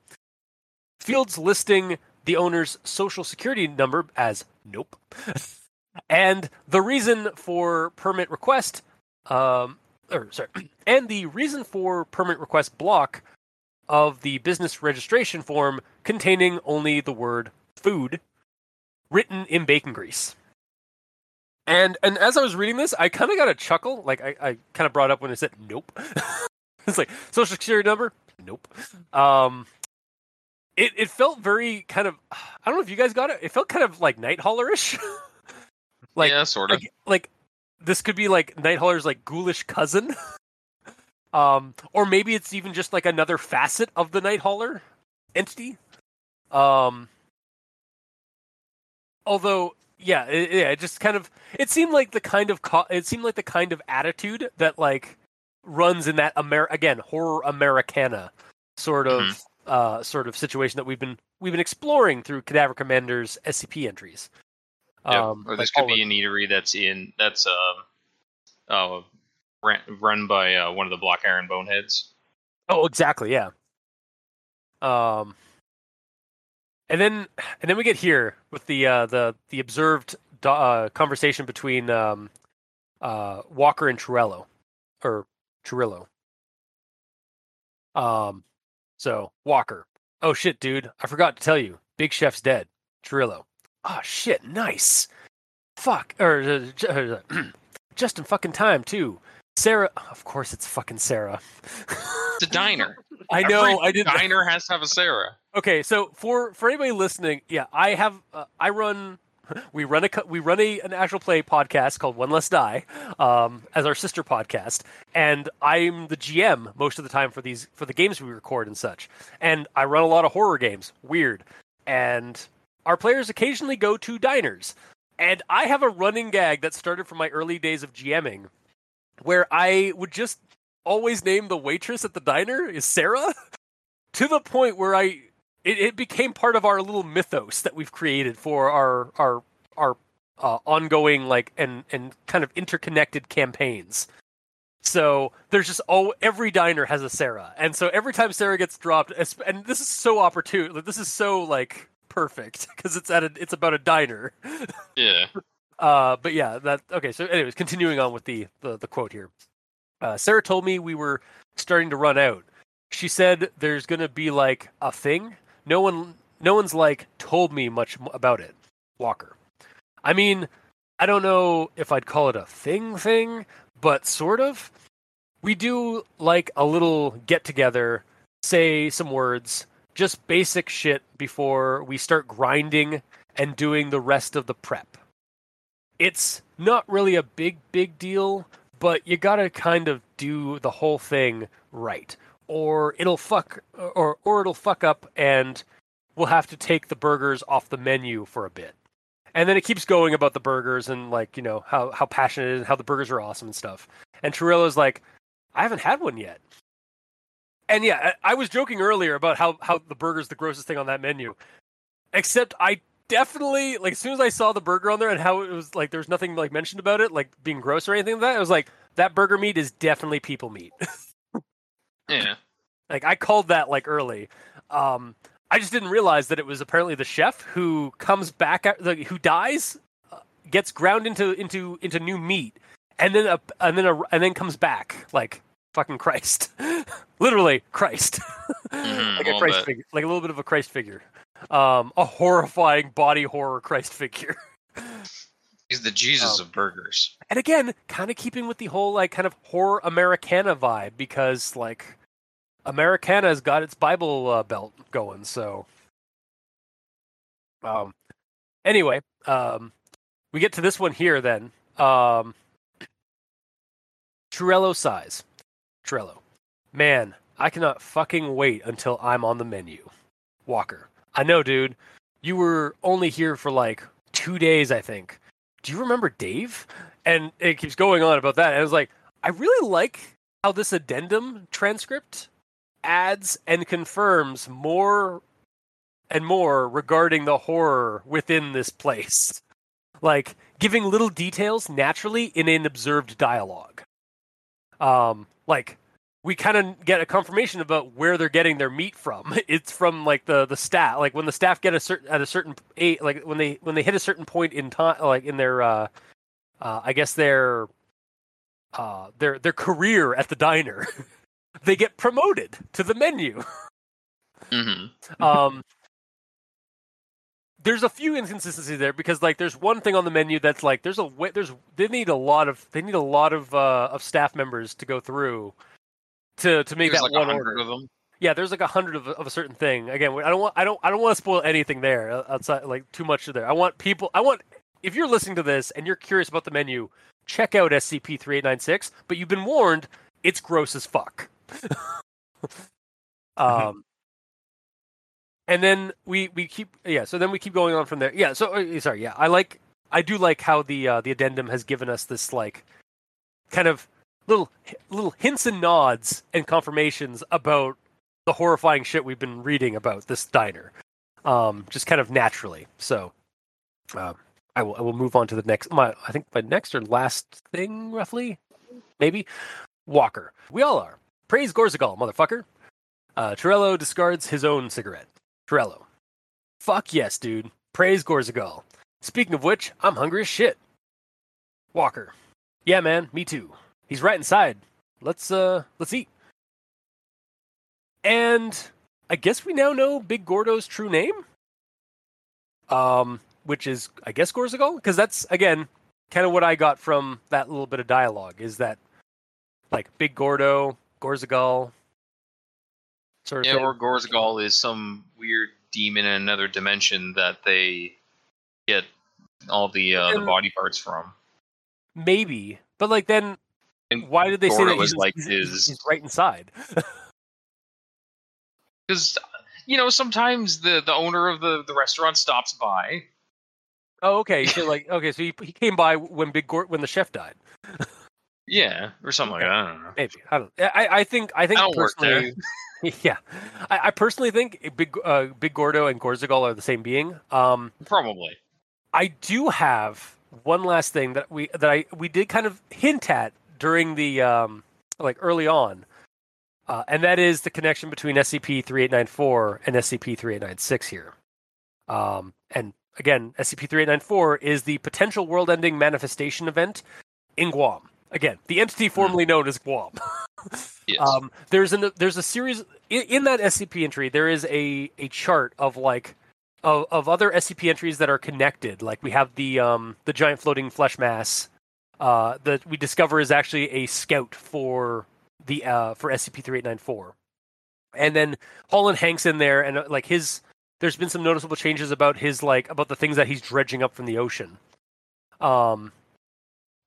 [SPEAKER 1] fields listing the owner's social security number as nope, and the reason for permit request, um, or sorry, and the reason for permit request block of the business registration form containing only the word food written in bacon grease. And and as I was reading this, I kind of got a chuckle. Like I, I kind of brought up when it said nope. it's like social security number, nope. Um, it it felt very kind of. I don't know if you guys got it. It felt kind of like Night Hauler-ish. like
[SPEAKER 3] yeah, sort of.
[SPEAKER 1] like, like this could be like Night Hauler's like ghoulish cousin. um, or maybe it's even just like another facet of the Night Hauler entity. Um, although yeah, it, yeah, it just kind of it seemed like the kind of co- it seemed like the kind of attitude that like runs in that Amer again horror Americana sort of
[SPEAKER 3] Mhm.
[SPEAKER 1] uh sort of situation that we've been we've been exploring through Cadaver Commander's SCP entries.
[SPEAKER 3] Yeah,
[SPEAKER 1] Um,
[SPEAKER 3] or
[SPEAKER 1] like
[SPEAKER 3] this could be an eatery that's in that's um uh, ran, run by uh, one of the Black Iron Boneheads.
[SPEAKER 1] Oh, exactly. Yeah. Um, and then and then we get here with the uh, the the observed uh, conversation between um, uh, Walker and Trello, or Trillo. Um, so Walker. Oh shit, dude! I forgot to tell you, Big Chef's dead. Trillo. Oh shit, nice. Fuck, or uh, just in fucking time too. Sarah, of course it's fucking Sarah.
[SPEAKER 3] It's a diner.
[SPEAKER 1] I know.
[SPEAKER 3] Every
[SPEAKER 1] I did.
[SPEAKER 3] Diner has to have a Sarah.
[SPEAKER 1] Okay, so for for anybody listening, yeah, I have uh, I run we run a we run a an actual play podcast called One Less Die um, as our sister podcast, and I'm the GM most of the time for these for the games we record and such. And I run a lot of horror games, weird, and our players occasionally go to diners. And I have a running gag that started from my early days of GMing, where I would just always name the waitress at the diner is Sarah, to the point where I it, it became part of our little mythos that we've created for our our our uh, ongoing like and and kind of interconnected campaigns. So there's just oh every diner has a Sarah, and so every time Sarah gets dropped, and this is so opportune. This is so like perfect because it's at a it's about a diner.
[SPEAKER 3] Yeah.
[SPEAKER 1] Uh, but yeah, that okay. So, anyways, continuing on with the the, the quote here. Uh, Sarah told me we were starting to run out. She said there's gonna be like a thing. No one, no one's like told me much about it. Walker. I mean, I don't know if I'd call it a thing thing, but sort of. We do like a little get together, say some words, just basic shit before we start grinding and doing the rest of the prep it's not really a big big deal but you gotta kind of do the whole thing right or it'll fuck or or it'll fuck up and we'll have to take the burgers off the menu for a bit. And then it keeps going about the burgers and like you know how how passionate it is and how the burgers are awesome and stuff. And Trillo's like i haven't had one yet. And yeah I, I was joking earlier about how how the burger's the grossest thing on that menu. Except i definitely like as soon as I saw the burger on there and how it was like there's nothing like mentioned about it like being gross or anything like that. I was like that burger meat is definitely people meat.
[SPEAKER 3] Yeah.
[SPEAKER 1] like I called that like early. Um I just didn't realize that it was apparently the chef who comes back at, like, who dies uh, gets ground into into into new meat and then a, and then a, and then comes back like fucking Christ. Literally Christ.
[SPEAKER 3] Mhm,
[SPEAKER 1] like
[SPEAKER 3] a
[SPEAKER 1] a Christ
[SPEAKER 3] bit.
[SPEAKER 1] figure, like a little bit of a Christ figure. Um a horrifying body horror Christ figure.
[SPEAKER 3] He's the Jesus
[SPEAKER 1] Um,
[SPEAKER 3] of burgers.
[SPEAKER 1] and again, kind of keeping with the whole like kind of horror Americana vibe because like Americana's got its Bible uh, belt going. So, um, anyway, um, we get to this one here then. Um, Trello sighs. Trello. Man, I cannot fucking wait until I'm on the menu. Walker. I know, dude. You were only here for like two days, I think. Do you remember Dave? And it keeps going on about that. And I was like, I really like how this addendum transcript adds and confirms more and more regarding the horror within this place. Like giving little details naturally in an observed dialogue. Um, like we kind of get a confirmation about where they're getting their meat from. It's from like the the staff, like when the staff get a certain at a certain eight, like when they when they hit a certain point in time, like in their, uh, uh, I guess their, uh, their their career at the diner, they get promoted to the menu.
[SPEAKER 3] hmm
[SPEAKER 1] um there's a few inconsistencies there because like there's one thing on the menu that's like there's a there's they need a lot of they need a lot of uh of staff members to go through to to make
[SPEAKER 3] There's
[SPEAKER 1] that
[SPEAKER 3] like
[SPEAKER 1] one order.
[SPEAKER 3] of them.
[SPEAKER 1] yeah there's like a hundred of, of a certain thing. Again i don't want i don't i don't want to spoil anything there uh, outside like too much of there. I want people i want if you're listening to this and you're curious about the menu check out scp-3896 but you've been warned it's gross as fuck. Um and then we we keep yeah so then we keep going on from there. Yeah so uh, sorry yeah i like i do like how the uh the addendum has given us this like kind of little little hints and nods and confirmations about the horrifying shit we've been reading about this diner um just kind of naturally so um i will i will move on to the next my i think my next or last thing roughly maybe walker we all are praise gorzagal motherfucker uh Torello discards his own cigarette Torello. Fuck yes, dude. Praise Gorzagal. Speaking of which, I'm hungry as shit. Walker. Yeah, man, me too. He's right inside. Let's uh let's eat. And I guess we now know Big Gordo's true name. Um, which is I guess Gorzagal? Because that's again kind of what I got from that little bit of dialogue is that like Big Gordo, Gorzagal, sort of
[SPEAKER 3] Yeah,
[SPEAKER 1] thing.
[SPEAKER 3] or Gorzagal is some weird demon in another dimension that they get all the uh, the body parts from.
[SPEAKER 1] Maybe, but like then,
[SPEAKER 3] And
[SPEAKER 1] why did they say that
[SPEAKER 3] was
[SPEAKER 1] he's,
[SPEAKER 3] like
[SPEAKER 1] he's,
[SPEAKER 3] his-
[SPEAKER 1] he's right inside?
[SPEAKER 3] Because you know sometimes the the owner of the the restaurant stops by.
[SPEAKER 1] oh, okay. So like, okay, so he, he came by when Big Gor- when the chef died.
[SPEAKER 3] Yeah, or something like that. I don't know.
[SPEAKER 1] Maybe I don't. I I think I think
[SPEAKER 3] I
[SPEAKER 1] personally, yeah, I, I personally think Big uh, Big Gordo and Gorzagal are the same being. Um,
[SPEAKER 3] Probably.
[SPEAKER 1] I do have one last thing that we that I we did kind of hint at during the um like early on, uh, and that is the connection between SCP three eight nine four and SCP three eight nine six here. Um, and again, SCP three eight nine four is the potential world ending manifestation event in Guam. Again, the entity formerly known as Guam.
[SPEAKER 3] Yes.
[SPEAKER 1] Um, there's an there's a series in, in that SCP entry. There is a a chart of like of, of other SCP entries that are connected. Like we have the um the giant floating flesh mass uh, that we discover is actually a scout for the uh for SCP three eight nine four, and then Hull and Hanks in there and uh, like his. There's been some noticeable changes about his like about the things that he's dredging up from the ocean. Um,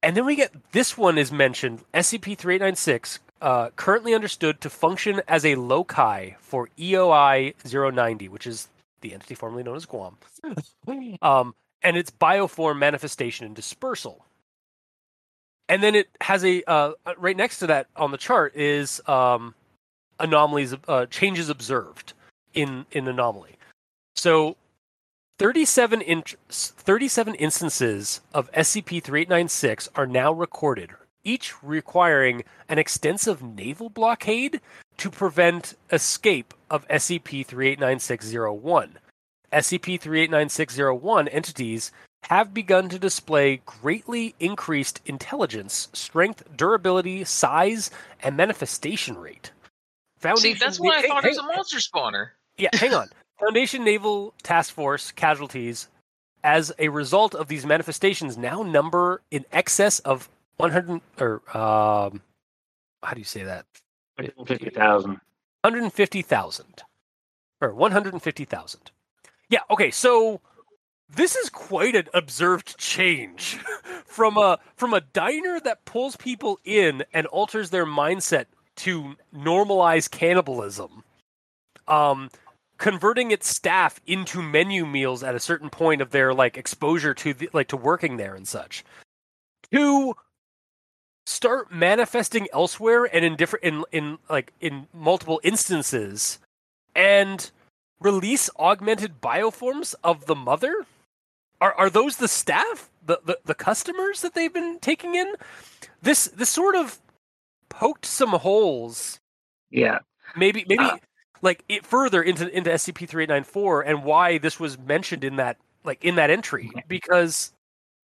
[SPEAKER 1] and then we get this one is mentioned SCP 3896, uh, currently understood to function as a loci for EOI 090, which is the entity formerly known as Guam. um, and its bioform manifestation and dispersal. And then it has a uh, right next to that on the chart is um, anomalies, uh, changes observed in in anomaly. So 37, in, 37 instances of SCP-3896 are now recorded, each requiring an extensive naval blockade to prevent escape of SCP-389601. SCP-389601 entities have begun to display greatly increased intelligence, strength, durability, size, and manifestation rate.
[SPEAKER 3] See,
[SPEAKER 1] Foundation
[SPEAKER 3] that's why I
[SPEAKER 1] Hey,
[SPEAKER 3] thought
[SPEAKER 1] hey,
[SPEAKER 3] it was a monster spawner.
[SPEAKER 1] yeah, hang on. Foundation Naval Task Force casualties as a result of these manifestations now number in excess of 100 or um how do you say that?
[SPEAKER 2] 50,000.
[SPEAKER 1] 150,000 or 150,000. Yeah, okay. So this is quite an observed change from a from a diner that pulls people in and alters their mindset to normalize cannibalism. Um converting its staff into menu meals at a certain point of their like exposure to the, like to working there and such. To start manifesting elsewhere and in different in in like in multiple instances and release augmented bioforms of the mother are are those the staff the, the the customers that they've been taking in this this sort of poked some holes
[SPEAKER 2] Yeah.
[SPEAKER 1] maybe maybe
[SPEAKER 2] Uh.
[SPEAKER 1] like it further into into SCP three eight nine four and why this was mentioned in that like in that entry because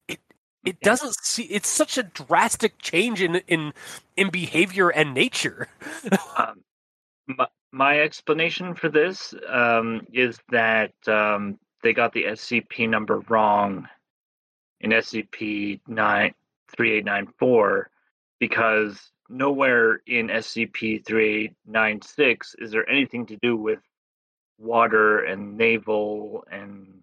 [SPEAKER 1] it it doesn't see it's such a drastic change in in in behavior and nature.
[SPEAKER 2] Um, my, my explanation for this um, is that um, they got the SCP number wrong in SCP nine three eight nine four because nowhere in SCP three eight nine six is there anything to do with water and naval and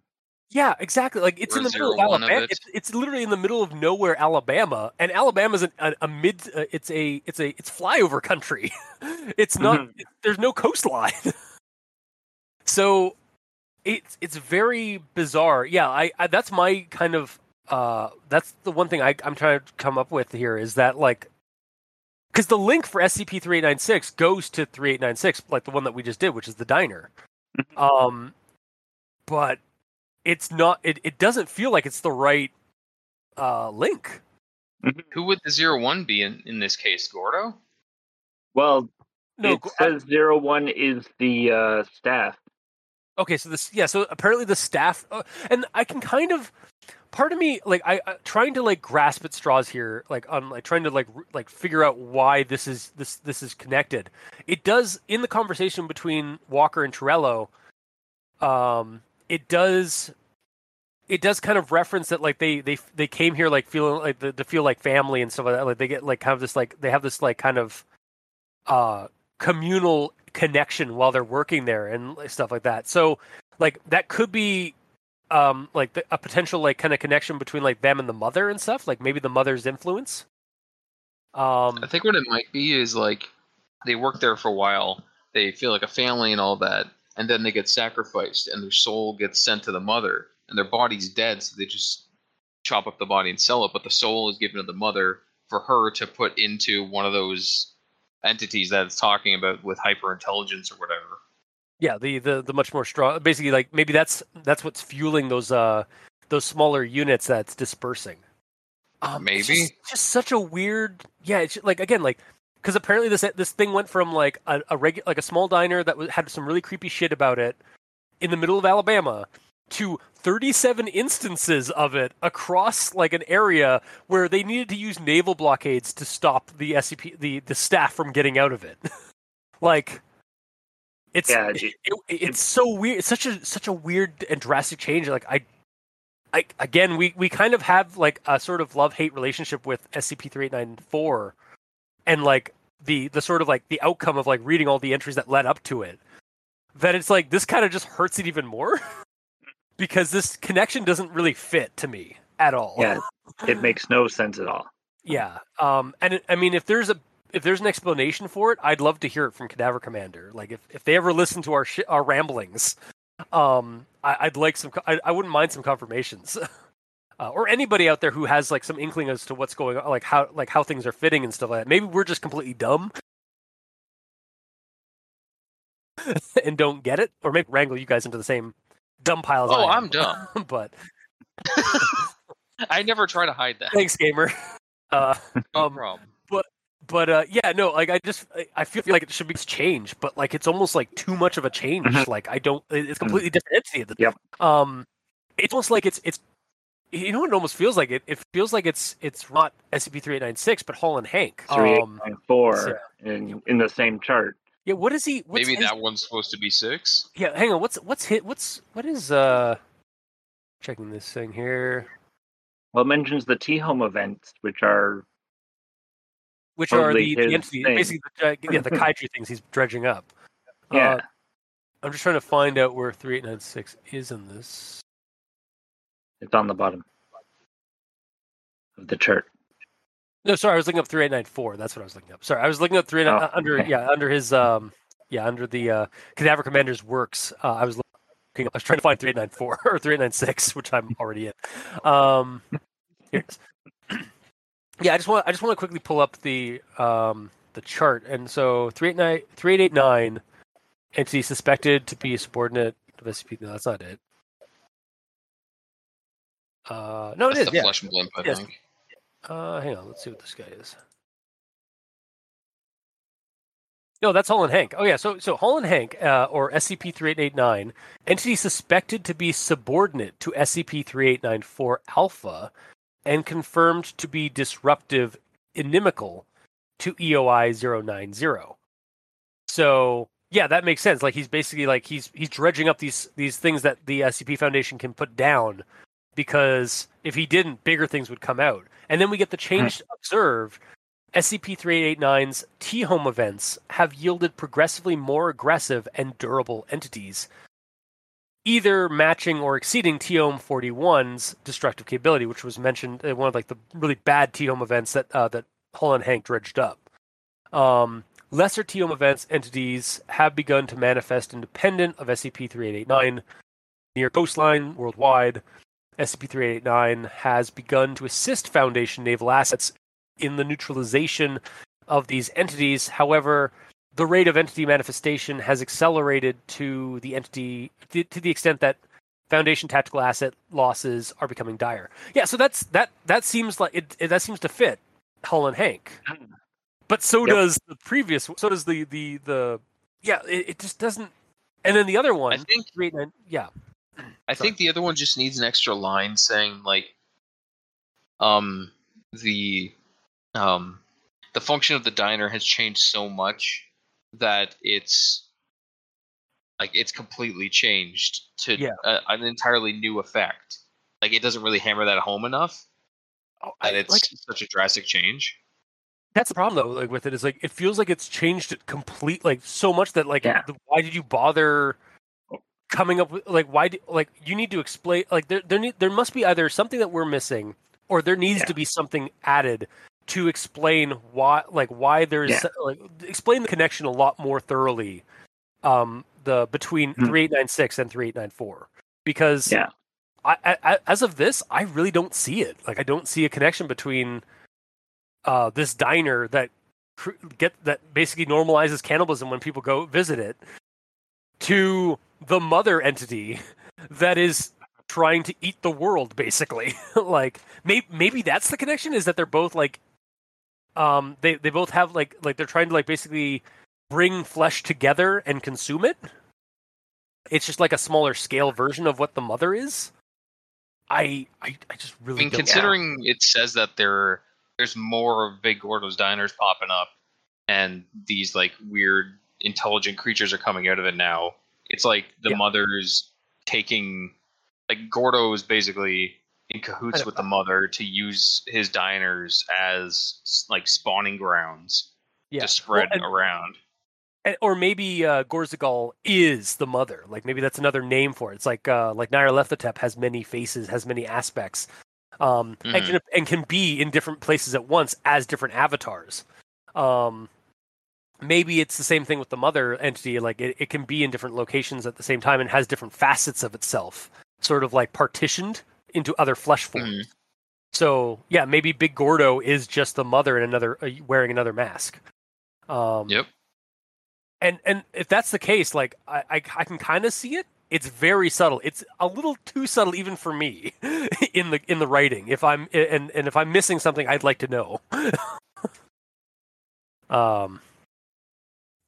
[SPEAKER 1] Yeah, exactly. Like it's in the middle of
[SPEAKER 3] zero one of
[SPEAKER 1] Alabama.
[SPEAKER 3] it.
[SPEAKER 1] It's, it's literally in the middle of nowhere, Alabama, and Alabama's an, a, a mid. Uh, it's a it's a it's flyover country. it's not.
[SPEAKER 2] Mhm.
[SPEAKER 1] it- there's no coastline. so it's it's very bizarre. Yeah, I, I that's my kind of uh that's the one thing I I'm trying to come up with here is that like because the link for SCP three eight nine six goes to three eight nine six like the one that we just did, which is the diner. Um, but it's not. It, it doesn't feel like it's the right uh link.
[SPEAKER 3] Who would the zero one be in, in this case, Gordo?
[SPEAKER 2] well
[SPEAKER 1] No,
[SPEAKER 2] it
[SPEAKER 1] go-
[SPEAKER 2] says zero one is the uh, staff
[SPEAKER 1] Okay, so this yeah, so apparently the staff uh, and I can kind of part of me like I, I trying to like grasp at straws here like on like trying to like r- like figure out why this is this this is connected. It does in the conversation between Walker and Torello um it does it does kind of reference that like they they they came here like feeling like the, to feel like family and stuff like that like they get like kind of this like they have this like kind of uh communal connection while they're working there and stuff like that. So like that could be um like the, a potential like kind of connection between like them and the mother and stuff. Like maybe the mother's influence. Um
[SPEAKER 3] I think what it might be is like they work there for a while, they feel like a family and all that, and then they get sacrificed, and their soul gets sent to the mother, and their body's dead, so they just chop up the body and sell it, but the soul is given to the mother for her to put into one of those entities that it's talking about with hyper intelligence or whatever.
[SPEAKER 1] yeah, the the the much more strong basically like maybe that's that's what's fueling those uh those smaller units that's dispersing. Um, it's
[SPEAKER 3] Maybe.
[SPEAKER 1] just, just such a weird yeah, it's like again like because apparently this this thing went from like a, a regu- like a small diner that was, had some really creepy shit about it in the middle of Alabama to 37 instances of it across like an area where they needed to use naval blockades to stop the SCP the the staff from getting out of it. like it's
[SPEAKER 2] Yeah,
[SPEAKER 1] it,
[SPEAKER 2] it-
[SPEAKER 1] it- it's so weird. It's such a such a weird and drastic change. Like I I, again, we, we kind of have like a sort of love hate relationship with SCP three eight nine four, and like the the sort of like the outcome of like reading all the entries that led up to it. That it's like this kind of just hurts it even more because this connection doesn't really fit to me at all.
[SPEAKER 2] Yeah, it makes no sense at all.
[SPEAKER 1] Yeah. Um. And it- I mean, if there's a if there's an explanation for it, I'd love to hear it from Cadaver Commander. Like if, if they ever listen to our sh- our ramblings, um, I, I'd like some. I, I wouldn't mind some confirmations. Uh, or anybody out there who has like some inkling as to what's going on, like how like how things are fitting and stuff like that. Maybe we're just completely dumb and don't get it, or maybe wrangle you guys into the same dumb piles.
[SPEAKER 3] Oh,
[SPEAKER 1] I
[SPEAKER 3] I'm dumb.
[SPEAKER 1] but
[SPEAKER 3] I never try to hide that.
[SPEAKER 1] thanks, gamer. Uh,
[SPEAKER 3] No
[SPEAKER 1] um,
[SPEAKER 3] problem.
[SPEAKER 1] but but uh yeah no like i just I- i feel like it should be change but like it's almost like too much of a change
[SPEAKER 2] Mhm.
[SPEAKER 1] like i don't it's completely different entity at the
[SPEAKER 2] Yep.
[SPEAKER 1] um it's almost like it's it's you know what it almost feels like it it feels like it's it's not scp-3896 but hall and hank
[SPEAKER 2] Three eight
[SPEAKER 1] um
[SPEAKER 2] nine four in in the same chart.
[SPEAKER 1] Yeah what is he what's
[SPEAKER 3] Maybe
[SPEAKER 1] his-
[SPEAKER 3] that one's supposed to be six.
[SPEAKER 1] yeah hang on what's what's hit what's what is uh checking this thing here
[SPEAKER 2] Well, it mentions the T home events, which are
[SPEAKER 1] which are the, the
[SPEAKER 2] his
[SPEAKER 1] entity basically the, uh, yeah the kaiju things he's dredging up
[SPEAKER 2] yeah.
[SPEAKER 1] Uh, i'm just trying to find out where 3896 is in this
[SPEAKER 2] it's on the bottom of the chart.
[SPEAKER 1] No, sorry, I was looking up three eight nine four. That's what I was looking up. Sorry, I was looking up three
[SPEAKER 2] Oh,
[SPEAKER 1] uh, under
[SPEAKER 2] okay.
[SPEAKER 1] yeah under his um yeah under the uh, Cadaver Commander's works. Uh, I was looking. Up, I was trying to find three eight nine four or three eight nine six, which I'm already in. Um, here it is. yeah, I just want I just want to quickly pull up the um the chart, and so three eight nine three eight eight nine entity suspected to be a subordinate of SCP. No, that's not it. Uh, no, it
[SPEAKER 3] That's
[SPEAKER 1] is.
[SPEAKER 3] the
[SPEAKER 1] Yeah.
[SPEAKER 3] flesh and blimp, I
[SPEAKER 1] Yes.
[SPEAKER 3] think.
[SPEAKER 1] Uh, hang on. Let's see what this guy is. No, that's Hall and Hank. Oh yeah, so so Hall and Hank, uh, or SCP three eight eight nine, entity suspected to be subordinate to SCP three eight nine four Alpha, and confirmed to be disruptive, inimical to EOI 090. So yeah, that makes sense. Like he's basically like he's he's dredging up these these things that the SCP Foundation can put down, because if he didn't, bigger things would come out. And then we get the change observed. SCP-3889's T-home events have yielded progressively more aggressive and durable entities, either matching or exceeding T-home 41's destructive capability, which was mentioned in one of like the really bad T-home events that uh, that Hull and Hank dredged up. Um, lesser T-home events entities have begun to manifest independent of SCP-3889 near coastline worldwide. SCP-3889 has begun to assist Foundation naval assets in the neutralization of these entities. However, the rate of entity manifestation has accelerated to the entity to, the extent that Foundation tactical asset losses are becoming dire. Yeah, so that's that. That seems like it. it that seems to fit Hull and Hank, hmm. but so
[SPEAKER 2] Yep.
[SPEAKER 1] does the previous. So does the the the. Yeah, it, it just doesn't. And then the other one,
[SPEAKER 3] I think
[SPEAKER 1] three eight nine. Yeah,
[SPEAKER 3] I
[SPEAKER 1] Sorry.
[SPEAKER 3] think the other one just needs an extra line saying like um the um the function of the diner has changed so much that it's like it's completely changed to
[SPEAKER 1] Yeah.
[SPEAKER 3] a, an entirely new effect. Like it doesn't really hammer that home enough
[SPEAKER 1] Oh, I-
[SPEAKER 3] that it's
[SPEAKER 1] like
[SPEAKER 3] such a drastic change.
[SPEAKER 1] that's the problem though. Like with it is like it feels like it's changed it complete like so much that like
[SPEAKER 2] Yeah.
[SPEAKER 1] the, why did you bother coming up with like why do, like you need to explain like there there need, there must be either something that we're missing or there needs
[SPEAKER 2] Yeah.
[SPEAKER 1] to be something added to explain why like why there's
[SPEAKER 2] Yeah.
[SPEAKER 1] like explain the connection a lot more thoroughly um the between
[SPEAKER 2] Hmm.
[SPEAKER 1] 3896 and 3894 because
[SPEAKER 2] Yeah.
[SPEAKER 1] I, I, I as of this I really don't see it like I don't see a connection between uh this diner that cr- get that basically normalizes cannibalism when people go visit it to the mother entity that is trying to eat the world basically. Like maybe maybe that's the connection is that they're both like um they they both have like like they're trying to like basically bring flesh together and consume it. It's just like a smaller scale version of what the mother is. I i, I just
[SPEAKER 3] I
[SPEAKER 1] really
[SPEAKER 3] mean,
[SPEAKER 1] don't
[SPEAKER 3] considering it says that there there's more of Big Gordo's diners popping up, and these like weird intelligent creatures are coming out of it now. It's like the
[SPEAKER 1] Yeah.
[SPEAKER 3] mother's taking like Gordo is basically in cahoots with the mother to use his diners as like spawning grounds
[SPEAKER 1] yeah
[SPEAKER 3] to spread
[SPEAKER 1] and-
[SPEAKER 3] around.
[SPEAKER 1] And- or maybe uh, Gorzagal is the mother. Like maybe that's another name for it. It's like uh, like Nyarlathotep has many faces, has many aspects, um, and,
[SPEAKER 3] Mhm.
[SPEAKER 1] can, and can be in different places at once as different avatars. Um, maybe it's the same thing with the mother entity. Like it, it can be in different locations at the same time and has different facets of itself, sort of like partitioned into other flesh forms.
[SPEAKER 3] Mhm.
[SPEAKER 1] So yeah, maybe Big Gordo is just the mother in another uh, wearing another mask. Um,
[SPEAKER 3] Yep.
[SPEAKER 1] and and if that's the case, like I I, I can kind of see it. It's very subtle. It's a little too subtle even for me in the in the writing. If I'm and and if I'm missing something, I'd like to know. um,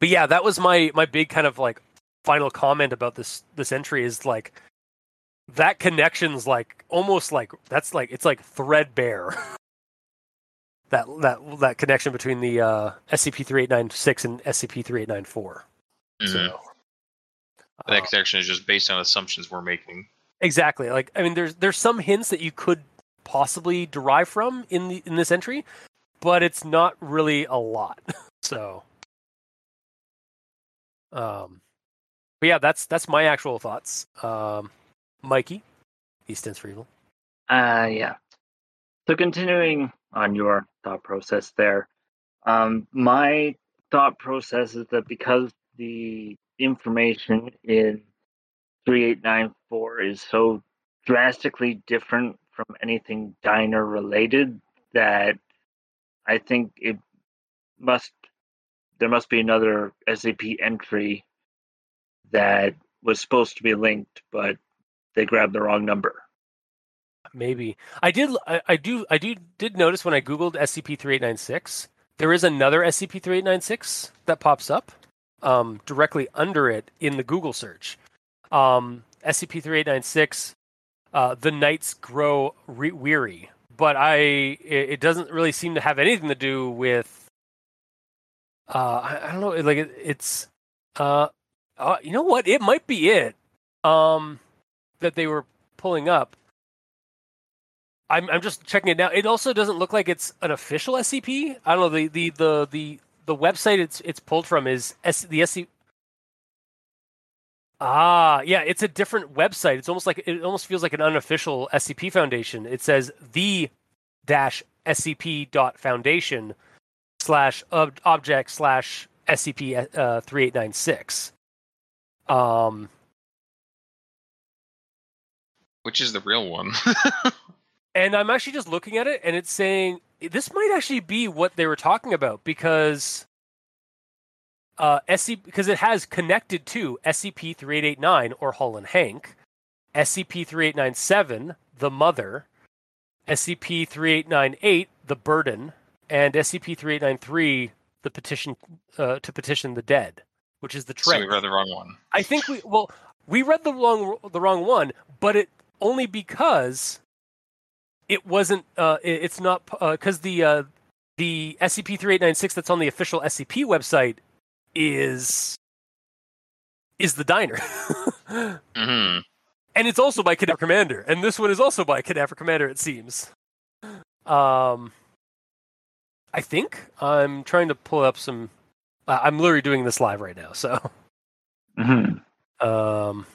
[SPEAKER 1] but yeah, that was my my big kind of like final comment about this this entry is like that connection's like almost like that's like it's like threadbare. that that that connection between the uh, SCP three eight nine six and SCP three eight nine four. So
[SPEAKER 3] that
[SPEAKER 1] uh,
[SPEAKER 3] connection is just based on assumptions we're making.
[SPEAKER 1] exactly, like I mean, there's there's some hints that you could possibly derive from in the in this entry, but it's not really a lot. so, um, but yeah, that's that's my actual thoughts. Um, Mikey, he stands for evil.
[SPEAKER 2] Uh, yeah. So continuing on your thought process there, um, my thought process is that because the information in 3894 is so drastically different from anything diner related that I think it must there must be another SCP entry that was supposed to be linked, but they grabbed the wrong number.
[SPEAKER 1] Maybe I did. I, I do. I do. Did notice when I googled SCP three eight nine six there is another SCP-3896 that pops up um, directly under it in the Google search. Um, SCP-3896, uh, the nights grow re- weary, but I it, it, doesn't really seem to have anything to do with. Uh, I, I don't know, like it, it's, uh, uh, you know what? It might be it. Um, that they were pulling up. I'm I'm just checking it now. It also doesn't look like it's an official SCP. I don't know the the the the, the website it's it's pulled from is S, the SCP. Ah, yeah, it's a different website. It's almost like it almost feels like an unofficial SCP Foundation. It says the dash SCP dot foundation slash object slash SCP uh, three eight nine six. Um,
[SPEAKER 3] which is the real one.
[SPEAKER 1] and I'm actually just looking at it, and it's saying this might actually be what they were talking about because uh, SC because it has connected to SCP 3889 or Hull and Hank, SCP 3897 the Mother, SCP 3898 the Burden, and SCP 3893 the petition uh, to petition the dead, which is the train.
[SPEAKER 3] So we read the wrong one.
[SPEAKER 1] I think we well we read the wrong the wrong one, but it only because it wasn't. Uh, it, it's not because uh, the uh, the SCP three eight nine six that's on the official SCP website is is the diner.
[SPEAKER 3] mm-hmm.
[SPEAKER 1] And it's also by Cadaver Commander, and this one is also by Cadaver Commander. It seems. Um, I think I'm trying to pull up some. Uh, I'm literally doing this live right now, so.
[SPEAKER 2] Mm-hmm.
[SPEAKER 1] Um.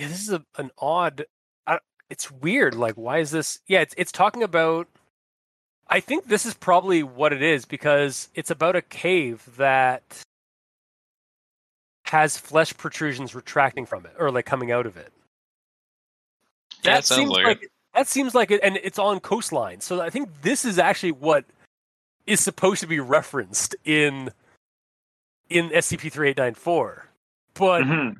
[SPEAKER 1] yeah, this is a, an odd. Uh, it's weird. Like, why is this? Yeah, it's it's talking about. I think this is probably what it is because it's about a cave that has flesh protrusions retracting from it or like coming out of it.
[SPEAKER 3] That, that seems like, like
[SPEAKER 1] that seems like it, and it's on coastline. So I think this is actually what is supposed to be referenced in in SCP three eight nine four. But
[SPEAKER 2] mm-hmm.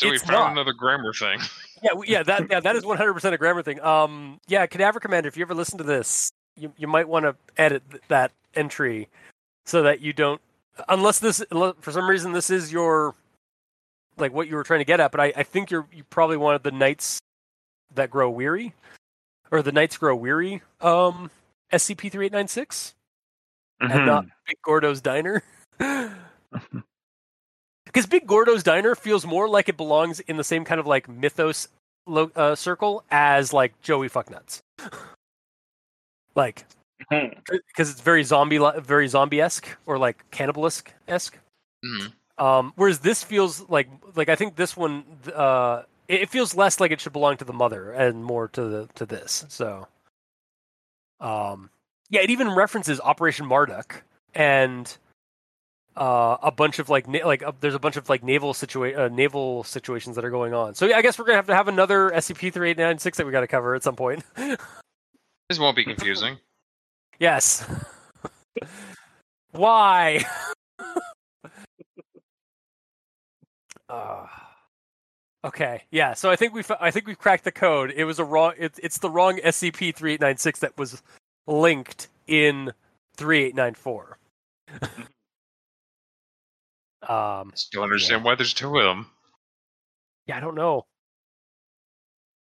[SPEAKER 3] So we found not. another grammar thing.
[SPEAKER 1] Yeah, yeah, that yeah, that is one hundred percent a grammar thing. Um, yeah, Cadaver Commander, if you ever listen to this, you you might want to edit th- that entry so that you don't, unless this for some reason this is your like what you were trying to get at. But I, I think you're you probably wanted the nights that grow weary, or the nights grow weary. Um, SCP three eight nine six, and not mm-hmm. Big Gordo's Diner. because Big Gordo's Diner feels more like it belongs in the same kind of like mythos lo- uh, circle as like Joey Fucknuts. like, because hmm. it's very zombie, very zombie esque or like cannibalistic esque.
[SPEAKER 3] Mm-hmm.
[SPEAKER 1] Um, whereas this feels like like I think this one uh, it, it feels less like it should belong to the mother and more to the to this. So, um, yeah, it even references Operation Marduk and uh, a bunch of like na- like uh, there's a bunch of like naval situa- uh, naval situations that are going on. So yeah, I guess we're gonna have to have another SCP three eight nine six that we got to cover at some point.
[SPEAKER 3] this won't be confusing.
[SPEAKER 1] yes. Why? uh, okay, yeah. So I think we I think we've cracked the code. It was a wrong. It's it's the wrong SCP three eight nine six that was linked in three eight nine four. Um,
[SPEAKER 3] Still understand yeah. why there's two of them.
[SPEAKER 1] Yeah, I don't know.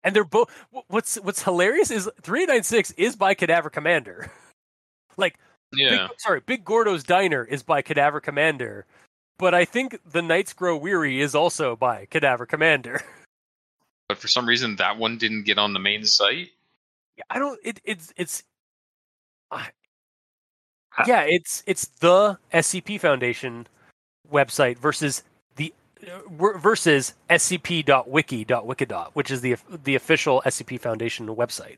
[SPEAKER 1] And they're both. What's What's hilarious is three nine six is by Cadaver Commander. like,
[SPEAKER 3] yeah.
[SPEAKER 1] Big, sorry, Big Gordo's Diner is by Cadaver Commander, but I think The Nights Grow Weary is also by Cadaver Commander.
[SPEAKER 3] But for some reason, that one didn't get on the main site.
[SPEAKER 1] Yeah, I don't. It, it's it's. Uh, yeah, it's it's the SCP Foundation website versus the uh, versus scp.wiki.wiki. which is the the official SCP Foundation website.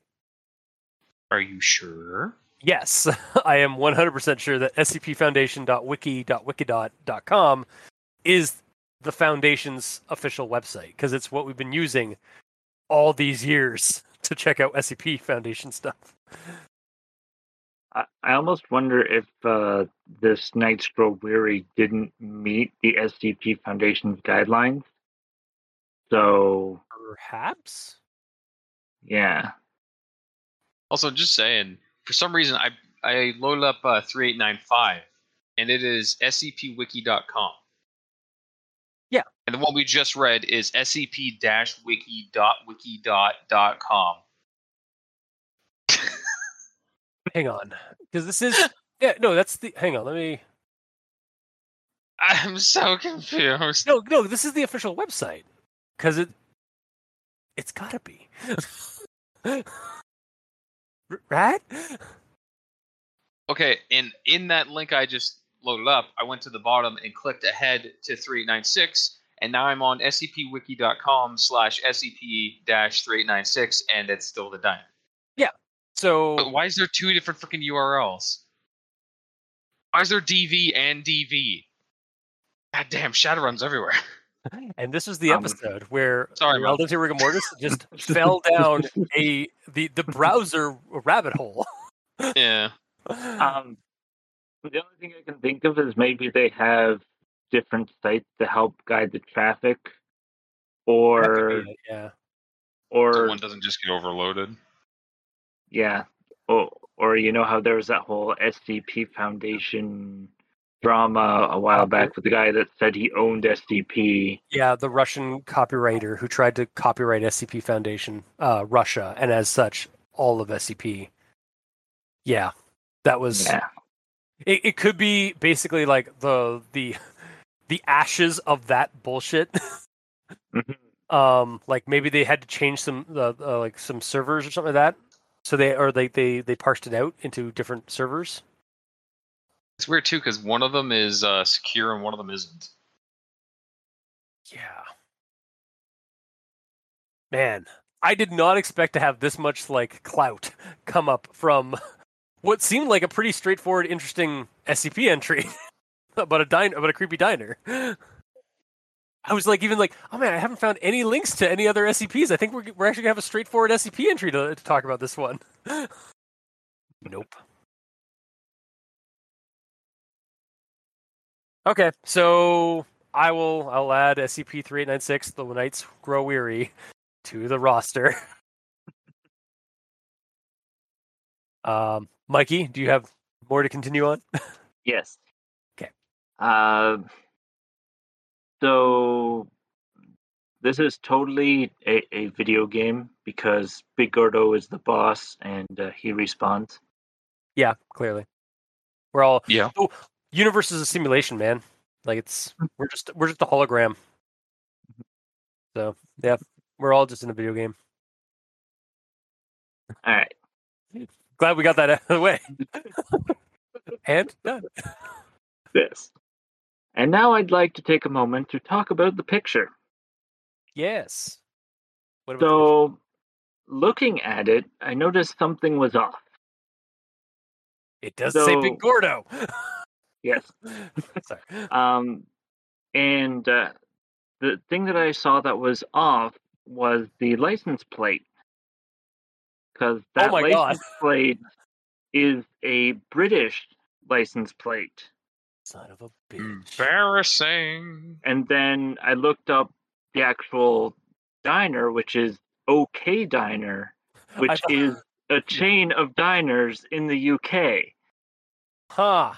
[SPEAKER 3] Are you sure?
[SPEAKER 1] Yes, I am 100% sure that scpfoundation.wiki.wiki.com is the foundation's official website because it's what we've been using all these years to check out SCP Foundation stuff.
[SPEAKER 2] I, I almost wonder if uh, this Nights Grow Weary didn't meet the SCP Foundation's guidelines. So
[SPEAKER 1] perhaps
[SPEAKER 2] Yeah.
[SPEAKER 3] Also, just saying, for some reason, I I loaded up uh, 3895, and it is scpwiki.com.
[SPEAKER 1] Yeah.
[SPEAKER 3] And the one we just read is scp-wiki.wiki.wiki.com.
[SPEAKER 1] Hang on, because this is yeah. No, that's the. Hang on, let me.
[SPEAKER 3] I'm so confused.
[SPEAKER 1] No, no, this is the official website because it. It's gotta be. Right?
[SPEAKER 3] Okay, and in that link I just loaded up, I went to the bottom and clicked ahead to 3896, and now I'm on scpwiki.com slash scp-3896, and it's still the dime. Yeah.
[SPEAKER 1] So
[SPEAKER 3] But why is there two different freaking URLs? Why is there DV and DV? God damn, Shadowrun's everywhere.
[SPEAKER 1] and this was the
[SPEAKER 2] Um,
[SPEAKER 1] episode where
[SPEAKER 3] sorry,
[SPEAKER 1] where
[SPEAKER 3] Mel.
[SPEAKER 1] Al Dente Rigor Mortis just fell down a the the browser rabbit hole.
[SPEAKER 3] yeah.
[SPEAKER 2] Um, the only thing I can think of is maybe they have different sites to help guide the traffic, or
[SPEAKER 1] it, yeah.
[SPEAKER 3] So
[SPEAKER 2] or
[SPEAKER 3] one doesn't just get overloaded.
[SPEAKER 2] yeah, or or you know how there was that whole SCP Foundation drama a while back with the guy that said he owned SCP.
[SPEAKER 1] Yeah, the Russian copywriter who tried to copyright SCP Foundation, uh, Russia, and as such, all of SCP. Yeah, that was.
[SPEAKER 2] Yeah,
[SPEAKER 1] It, it could be basically like the the the ashes of that bullshit.
[SPEAKER 2] Mhm.
[SPEAKER 1] um, like maybe they had to change some uh, uh, like some servers or something like that. So they or they they they parsed it out into different servers.
[SPEAKER 3] It's weird too because one of them is uh, secure and one of them isn't.
[SPEAKER 1] Yeah. Man, I did not expect to have this much like clout come up from what seemed like a pretty straightforward, interesting SCP entry about a diner, about a creepy diner. I was like, even like, oh man, I haven't found any links to any other SCPs. I think we're we're actually gonna have a straightforward SCP entry to, to talk about this one. nope. Okay, so I will I'll add SCP three eight nine six. The Nights Grow Weary to the roster. um, Mikey, do you have more to continue on?
[SPEAKER 2] yes.
[SPEAKER 1] 'Kay.
[SPEAKER 2] Uh, so this is totally a, a video game because Big Gordo is the boss and uh, he responds.
[SPEAKER 1] yeah, clearly. We're all
[SPEAKER 3] Yeah.
[SPEAKER 1] Universe is a simulation, man. Like it's mm-hmm. we're just we're just a hologram. Mm-hmm. So yeah, we're all just in a video game.
[SPEAKER 2] All right.
[SPEAKER 1] Glad we got that out of the way. and done.
[SPEAKER 2] This. And now I'd like to take a moment to talk about the picture.
[SPEAKER 1] Yes. What about the
[SPEAKER 2] So, looking at it, I noticed something was off.
[SPEAKER 1] it does say Big Gordo.
[SPEAKER 2] Yes.
[SPEAKER 1] Sorry.
[SPEAKER 2] Um, and uh, the thing that I saw that was off was the license plate. Because that
[SPEAKER 1] my God.
[SPEAKER 2] license plate is a British license plate.
[SPEAKER 1] Son of a bitch.
[SPEAKER 3] Embarrassing.
[SPEAKER 2] And then I looked up the actual diner, which is OK Diner, which
[SPEAKER 1] thought-
[SPEAKER 2] is a chain of diners in the UK.
[SPEAKER 1] Huh.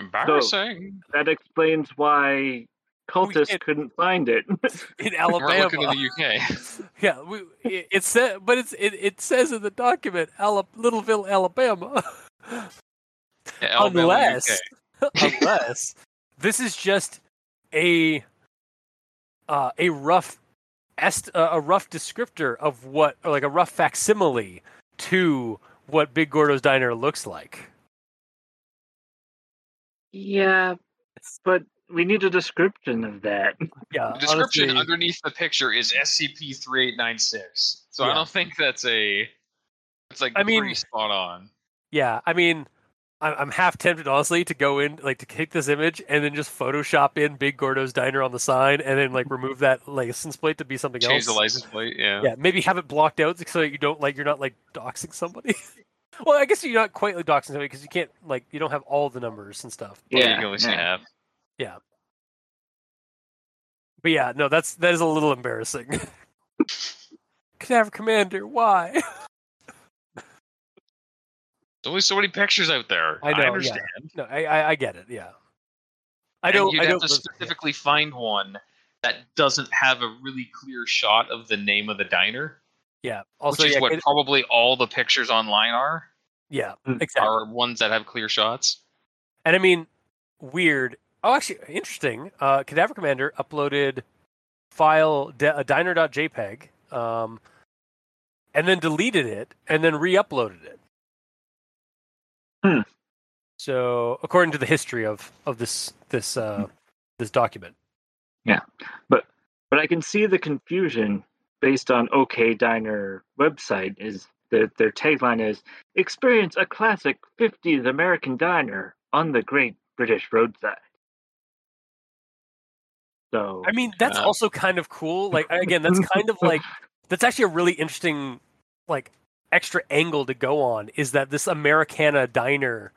[SPEAKER 3] Embarrassing.
[SPEAKER 2] That explains why cultists
[SPEAKER 1] can't-
[SPEAKER 2] couldn't find it.
[SPEAKER 1] In
[SPEAKER 3] We're looking
[SPEAKER 1] Alabama.
[SPEAKER 3] in the UK.
[SPEAKER 1] yeah, we, it, it says, but it's it, it says in the document, Ala, Littleville, Alabama.
[SPEAKER 3] Yeah, Alabama,
[SPEAKER 1] unless, unless this is just a uh, a rough est- uh, a rough descriptor of what, or like a rough facsimile to what Big Gordo's Diner looks like.
[SPEAKER 2] Yeah, but we need a description of that.
[SPEAKER 1] Yeah,
[SPEAKER 3] The description
[SPEAKER 1] honestly,
[SPEAKER 3] underneath the picture is SCP-3896. So
[SPEAKER 1] Yeah.
[SPEAKER 3] I don't think that's a. It's like
[SPEAKER 1] I mean-
[SPEAKER 3] pretty spot on.
[SPEAKER 1] Yeah, I mean, I'm, I'm half tempted, honestly, to go in, like, to take this image and then just Photoshop in Big Gordo's Diner on the sign, and then like remove that license plate to be something
[SPEAKER 3] Change
[SPEAKER 1] else.
[SPEAKER 3] Change the license plate. Yeah.
[SPEAKER 1] Yeah, maybe have it blocked out so that you don't like you're not like doxing somebody. well, I guess you're not quite like doxing somebody because you can't like you don't have all the numbers and stuff.
[SPEAKER 3] Well, you
[SPEAKER 2] Yeah,
[SPEAKER 3] can only say
[SPEAKER 2] yeah.
[SPEAKER 1] But yeah, no, that's that is a little embarrassing. Cadaver Commander, why?
[SPEAKER 3] There's only so many pictures out there.
[SPEAKER 1] I know, yeah.
[SPEAKER 3] understand.
[SPEAKER 1] no, I, I I get it. Yeah. I don't.
[SPEAKER 3] You'd
[SPEAKER 1] I
[SPEAKER 3] have
[SPEAKER 1] don't
[SPEAKER 3] to specifically find one that doesn't have a really clear shot of the name of the diner,
[SPEAKER 1] Yeah. Also,
[SPEAKER 3] which is
[SPEAKER 1] yeah,
[SPEAKER 3] what
[SPEAKER 1] Cad-
[SPEAKER 3] probably all the pictures online are.
[SPEAKER 1] Yeah,
[SPEAKER 2] Mm.
[SPEAKER 1] exactly.
[SPEAKER 3] Are ones that have clear shots.
[SPEAKER 1] And I mean, weird. Oh, actually, interesting. Uh, Cadaver Commander uploaded file de- a diner.jpg, um, and then deleted it, and then re-uploaded it.
[SPEAKER 2] Hmm.
[SPEAKER 1] So, according to the history of of this this uh, this document, Yeah,
[SPEAKER 2] but But I can see the confusion based on OK Diner website is their their tagline is experience a classic 50s American diner on the great British roadside. So
[SPEAKER 1] I mean, that's
[SPEAKER 3] Yeah.
[SPEAKER 1] also kind of cool. Like, again, that's kind of like that's actually a really interesting like extra angle to go on is that this Americana diner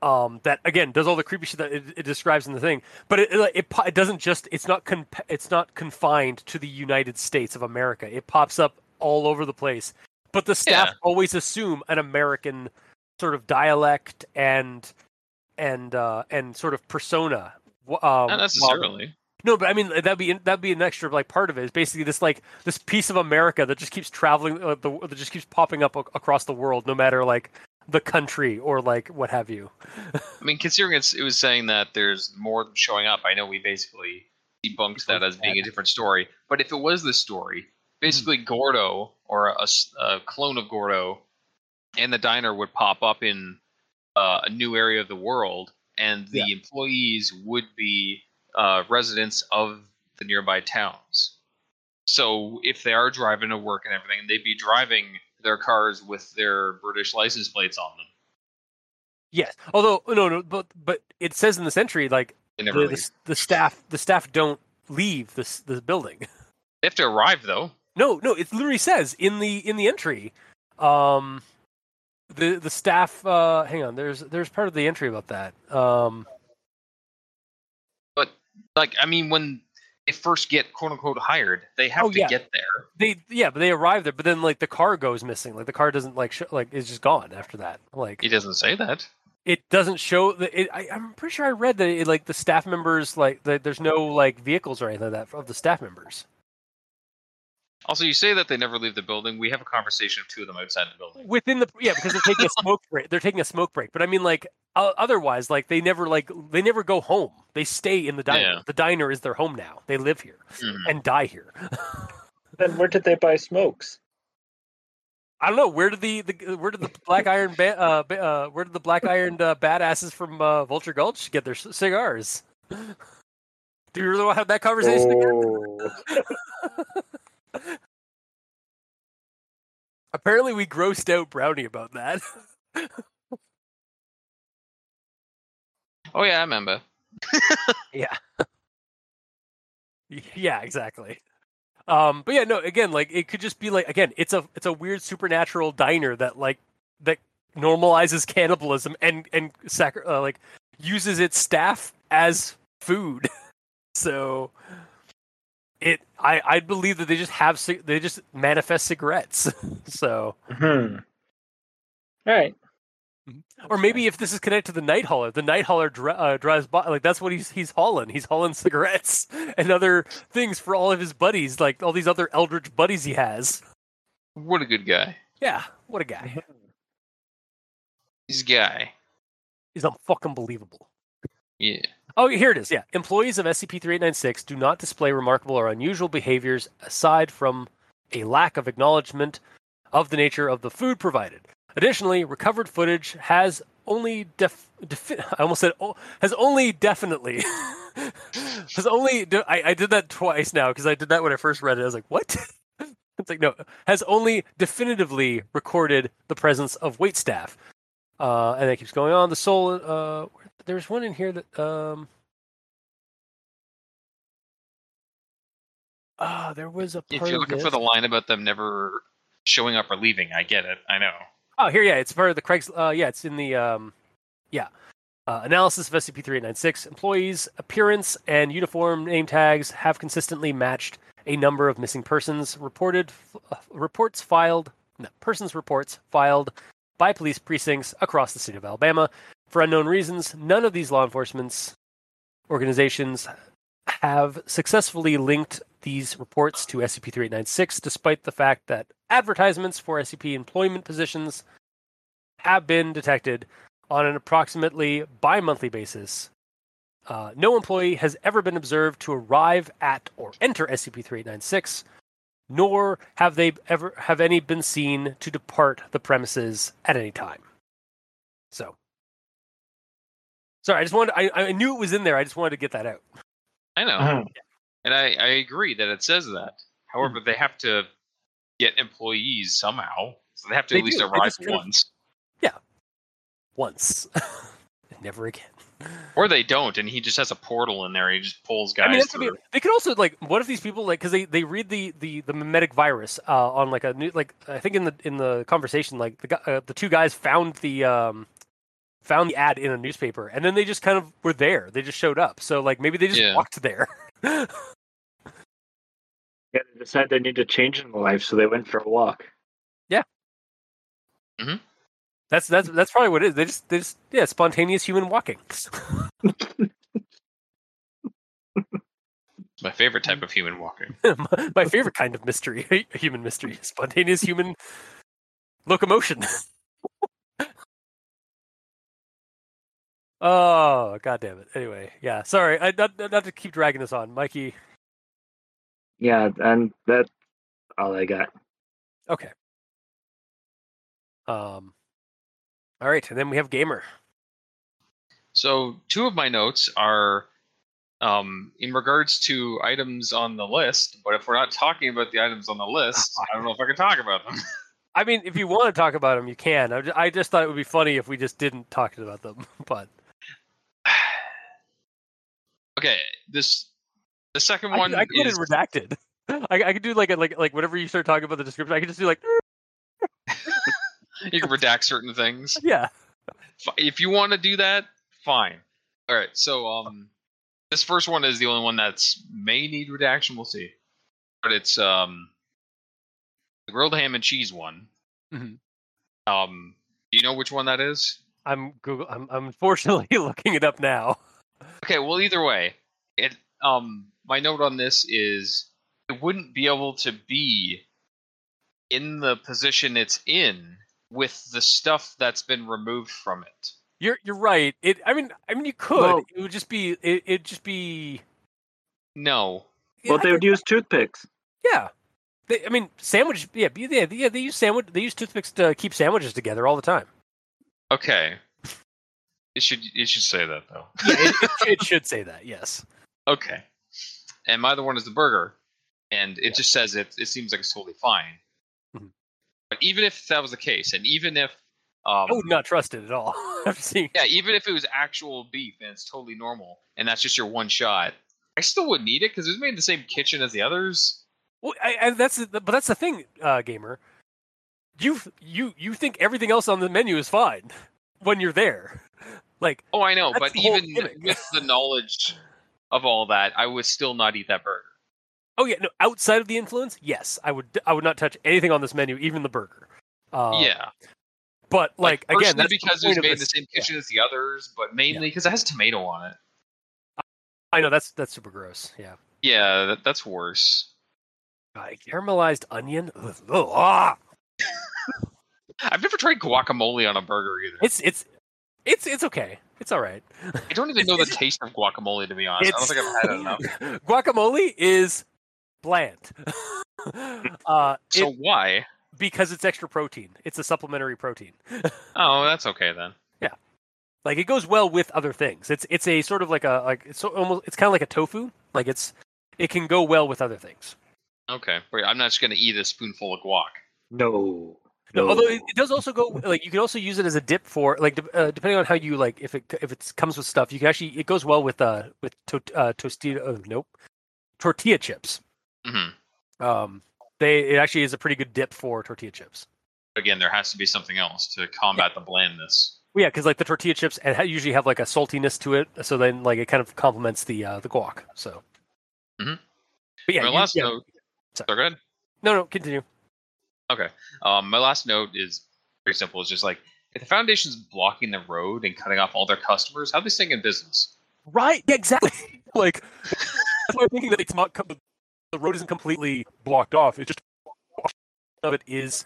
[SPEAKER 1] um that again does all the creepy shit that it, it describes in the thing but it, it it it doesn't just it's not con- it's not confined to the United States of America it pops up all over the place but the staff
[SPEAKER 3] Yeah.
[SPEAKER 1] always assume an American sort of dialect and and uh and sort of persona um,
[SPEAKER 3] Not
[SPEAKER 1] while-
[SPEAKER 3] necessarily.
[SPEAKER 1] no, but I mean that'd be that'd be an extra like part of it. Is basically this like this piece of America that just keeps traveling, uh, the, that just keeps popping up ac- across the world, no matter like the country or like what have you.
[SPEAKER 3] I mean, considering it's, it was saying that there's more showing up, I know we basically debunked that as being a different story. But if it was this story, basically Gordo or a clone of Gordo and the diner would pop up in uh, a new area of the world, and the employees would be uh, residents of the nearby towns. So if they are driving to work and everything, they'd be driving their cars with their British license plates on them.
[SPEAKER 1] Yes, although no, no, but but it says in the entry like the, the, the staff the staff don't leave this this building.
[SPEAKER 3] They have to arrive though.
[SPEAKER 1] No, no, it literally says in the in the entry, um, the the staff. Uh, hang on, there's there's part of the entry about that. Um,
[SPEAKER 3] But like, I mean, when they first get quote unquote hired, they have
[SPEAKER 1] Oh,
[SPEAKER 3] to
[SPEAKER 1] yeah.
[SPEAKER 3] get there.
[SPEAKER 1] they yeah, but they arrive there, but then like the car goes missing. Like the car doesn't like sh- like is just gone after that. Like
[SPEAKER 3] He doesn't say that.
[SPEAKER 1] it doesn't show that. It, I, I'm pretty sure I read that it, like the staff members like the, there's no like vehicles or anything like that of the staff members.
[SPEAKER 3] Also, you say that they never leave the building. We have a conversation of two of them outside the building.
[SPEAKER 1] within the yeah because they're taking a smoke break they're taking a smoke break but i mean like uh, otherwise like they never like they never go home they stay in the diner
[SPEAKER 3] Yeah.
[SPEAKER 1] the diner is their home now they live here
[SPEAKER 3] Mhm.
[SPEAKER 1] and die here
[SPEAKER 2] then where did they buy smokes?
[SPEAKER 1] i don't know where did the, the where did the black iron ba- uh, ba- uh where did the black iron uh, badasses from uh, vulture gulch get their c- cigars do you really want to have that conversation again
[SPEAKER 2] Oh,
[SPEAKER 1] apparently we grossed out brownie about that
[SPEAKER 3] Oh yeah, I remember.
[SPEAKER 1] Yeah. yeah, exactly. Um, but yeah, no, again, like it could just be like again, it's a it's a weird supernatural diner that like that normalizes cannibalism and and sacri- uh, like uses its staff as food. so it I I believe that they just have they just manifest cigarettes. so
[SPEAKER 2] hmm. All right.
[SPEAKER 1] or maybe if this is connected to the night hauler, the night hauler dri- uh, drives by. Like that's what he's he's hauling. He's hauling cigarettes and other things for all of his buddies, like all these other eldritch buddies he has.
[SPEAKER 3] What a good guy.
[SPEAKER 1] Yeah, what a guy.
[SPEAKER 3] He's a guy.
[SPEAKER 1] He's unfucking believable.
[SPEAKER 3] Yeah.
[SPEAKER 1] Oh, here it is. Yeah, employees of SCP-3896 do not display remarkable or unusual behaviors aside from a lack of acknowledgement of the nature of the food provided. Additionally, recovered footage has only def, defi- I almost said oh, has only definitely has only de- I, I did that twice now because I did that when I first read it. I was like, what? it's like no, has only definitively recorded the presence of wait staff. Uh, and it keeps going on. The soul. Uh, there's one in here that um. Ah, there was a
[SPEAKER 3] If you're looking for the line about them never showing up or leaving, I get it. I know.
[SPEAKER 1] Oh, here, yeah, it's part of the Craig's. Uh, yeah, it's in the um, yeah, uh, analysis of SCP-3896. Employees' appearance and uniform name tags have consistently matched a number of missing persons reported uh, reports filed no, persons reports filed by police precincts across the state of Alabama. For unknown reasons, none of these law enforcement organizations have successfully linked these reports to SCP-3896, despite the fact that advertisements for SCP employment positions have been detected on an approximately bi-monthly basis. Uh, no employee has ever been observed to arrive at or enter SCP-3896, nor have they ever have any been seen to depart the premises at any time. So, sorry, I just wanted I, I knew it was in there. I just wanted to get that out.
[SPEAKER 3] I know,
[SPEAKER 2] Uh-huh.
[SPEAKER 3] and I, I agree that it says that. However, they have to get employees somehow, so they have to
[SPEAKER 1] They
[SPEAKER 3] at least
[SPEAKER 1] do.
[SPEAKER 3] Arrive
[SPEAKER 1] once. kind of-
[SPEAKER 3] once,
[SPEAKER 1] Once, never again.
[SPEAKER 3] or they don't, and he just has a portal in there. He just pulls guys
[SPEAKER 1] I mean, that's what I
[SPEAKER 3] through.
[SPEAKER 1] mean. they could also like. What if these people like because they they read the the the mimetic virus uh, on like a new like I think in the in the conversation like the guy, uh, the two guys found the um found the ad in a newspaper and then they just kind of were there. They just showed up. So like maybe they just
[SPEAKER 3] Yeah.
[SPEAKER 1] walked there.
[SPEAKER 2] Yeah, they decided they need to change in life, so they went for a walk. Yeah, mm-hmm.
[SPEAKER 1] that's that's that's probably what it is. They just they just yeah spontaneous human walking.
[SPEAKER 3] My favorite type of human walking.
[SPEAKER 1] my, my favorite kind of mystery, human mystery, spontaneous human locomotion. Oh, god damn it. Anyway, yeah, sorry, I, not not to keep dragging this on, Mikey.
[SPEAKER 2] Yeah, and that's all I got.
[SPEAKER 1] Okay. Um. All right, and then we have gamer.
[SPEAKER 3] So two of my notes are um, in regards to items on the list, but if we're not talking about the items on the list, I don't know if I can talk about them.
[SPEAKER 1] I mean, if you want to talk about them, you can. I just, I just thought it would be funny if we just didn't talk about them, but
[SPEAKER 3] okay, this the second one
[SPEAKER 1] could- I could
[SPEAKER 3] is
[SPEAKER 1] redacted. I, I could do like a, like like whenever you start talking about the description, I could just do like
[SPEAKER 3] you can redact certain things.
[SPEAKER 1] yeah.
[SPEAKER 3] If you want to do that, fine. All right, so um, this first one is the only one that's may need redaction. We'll see, but it's um, the grilled ham and cheese one.
[SPEAKER 1] Mhm.
[SPEAKER 3] Um, do you know which one that is?
[SPEAKER 1] I'm Google. I'm, I'm unfortunately looking it up now.
[SPEAKER 3] Okay, well, either way, it um my note on this is it wouldn't be able to be in the position it's in with the stuff that's been removed from it.
[SPEAKER 1] You're you're right. It. I mean I mean you could.
[SPEAKER 2] Well-
[SPEAKER 1] it would just be. It it'd just be.
[SPEAKER 3] No.
[SPEAKER 2] Well, they would use toothpicks.
[SPEAKER 1] Yeah. They, I mean sandwich. Yeah. Yeah. Yeah. They use sandwich. They use toothpicks to keep sandwiches together all the time.
[SPEAKER 3] Okay. It should it should say that though.
[SPEAKER 1] Yeah. It, it, it should say that. Yes.
[SPEAKER 3] Okay. And my other one is the burger, and it just says it. It seems like it's totally fine.
[SPEAKER 1] Mhm.
[SPEAKER 3] But even if that was the case, and even if um,
[SPEAKER 1] I would not trust it at all.
[SPEAKER 3] Yeah, even if it was actual beef and it's totally normal, and that's just your one shot, I still wouldn't eat it because it was made in the same kitchen as the others.
[SPEAKER 1] Well, I, I, that's the, but that's the thing, uh, gamer. You you you think everything else on the menu is fine when you're there. Like
[SPEAKER 3] Oh, I know, but even
[SPEAKER 1] gimmick.
[SPEAKER 3] with the knowledge of all that, I would still not eat that burger.
[SPEAKER 1] Oh yeah, no. Outside of the influence, yes, I would. I would not touch anything on this menu, even the burger. Uh,
[SPEAKER 3] yeah,
[SPEAKER 1] but like, again, that's
[SPEAKER 3] because it was made in the same kitchen as the others, but mainly because it has tomato on it.
[SPEAKER 1] I know that's that's super gross. Yeah,
[SPEAKER 3] Yeah, that, that's worse.
[SPEAKER 1] God, caramelized onion. Ugh, ugh, ah!
[SPEAKER 3] I've never tried guacamole on a burger either.
[SPEAKER 1] It's it's it's it's okay. It's all right.
[SPEAKER 3] I don't even know the taste of guacamole to be honest. I don't think I've had it enough.
[SPEAKER 1] Guacamole is bland. uh,
[SPEAKER 3] So
[SPEAKER 1] it-
[SPEAKER 3] why?
[SPEAKER 1] because it's extra protein. It's a supplementary protein.
[SPEAKER 3] Oh, that's okay then.
[SPEAKER 1] Yeah, like it goes well with other things. It's it's a sort of like a like it's almost it's kind of like a tofu. Like it's it can go well with other things.
[SPEAKER 3] Okay, but I'm not just gonna eat a spoonful of guac.
[SPEAKER 2] No.
[SPEAKER 1] No, although it, it does also go like you can also use it as a dip for like de- uh, depending on how you like if it if it comes with stuff you can actually it goes well with uh with to, uh, tostito uh, nope tortilla chips.
[SPEAKER 3] hmm
[SPEAKER 1] Um, they it actually is a pretty good dip for tortilla chips.
[SPEAKER 3] Again, there has to be something else to combat the blandness.
[SPEAKER 1] Well, yeah, because like the tortilla chips and usually have like a saltiness to it, so then like it kind of complements the uh, the guac. So,
[SPEAKER 3] Mm-hmm.
[SPEAKER 1] but yeah, you-
[SPEAKER 3] last
[SPEAKER 1] yeah,
[SPEAKER 3] note So go ahead.
[SPEAKER 1] No, no, continue.
[SPEAKER 3] Okay. Um, my last note is very simple. It's just like if the foundation's blocking the road and cutting off all their customers, how are they staying in business?
[SPEAKER 1] Right. Yeah, exactly. like that's why I'm thinking that it's not the road isn't completely blocked off. It's just of it is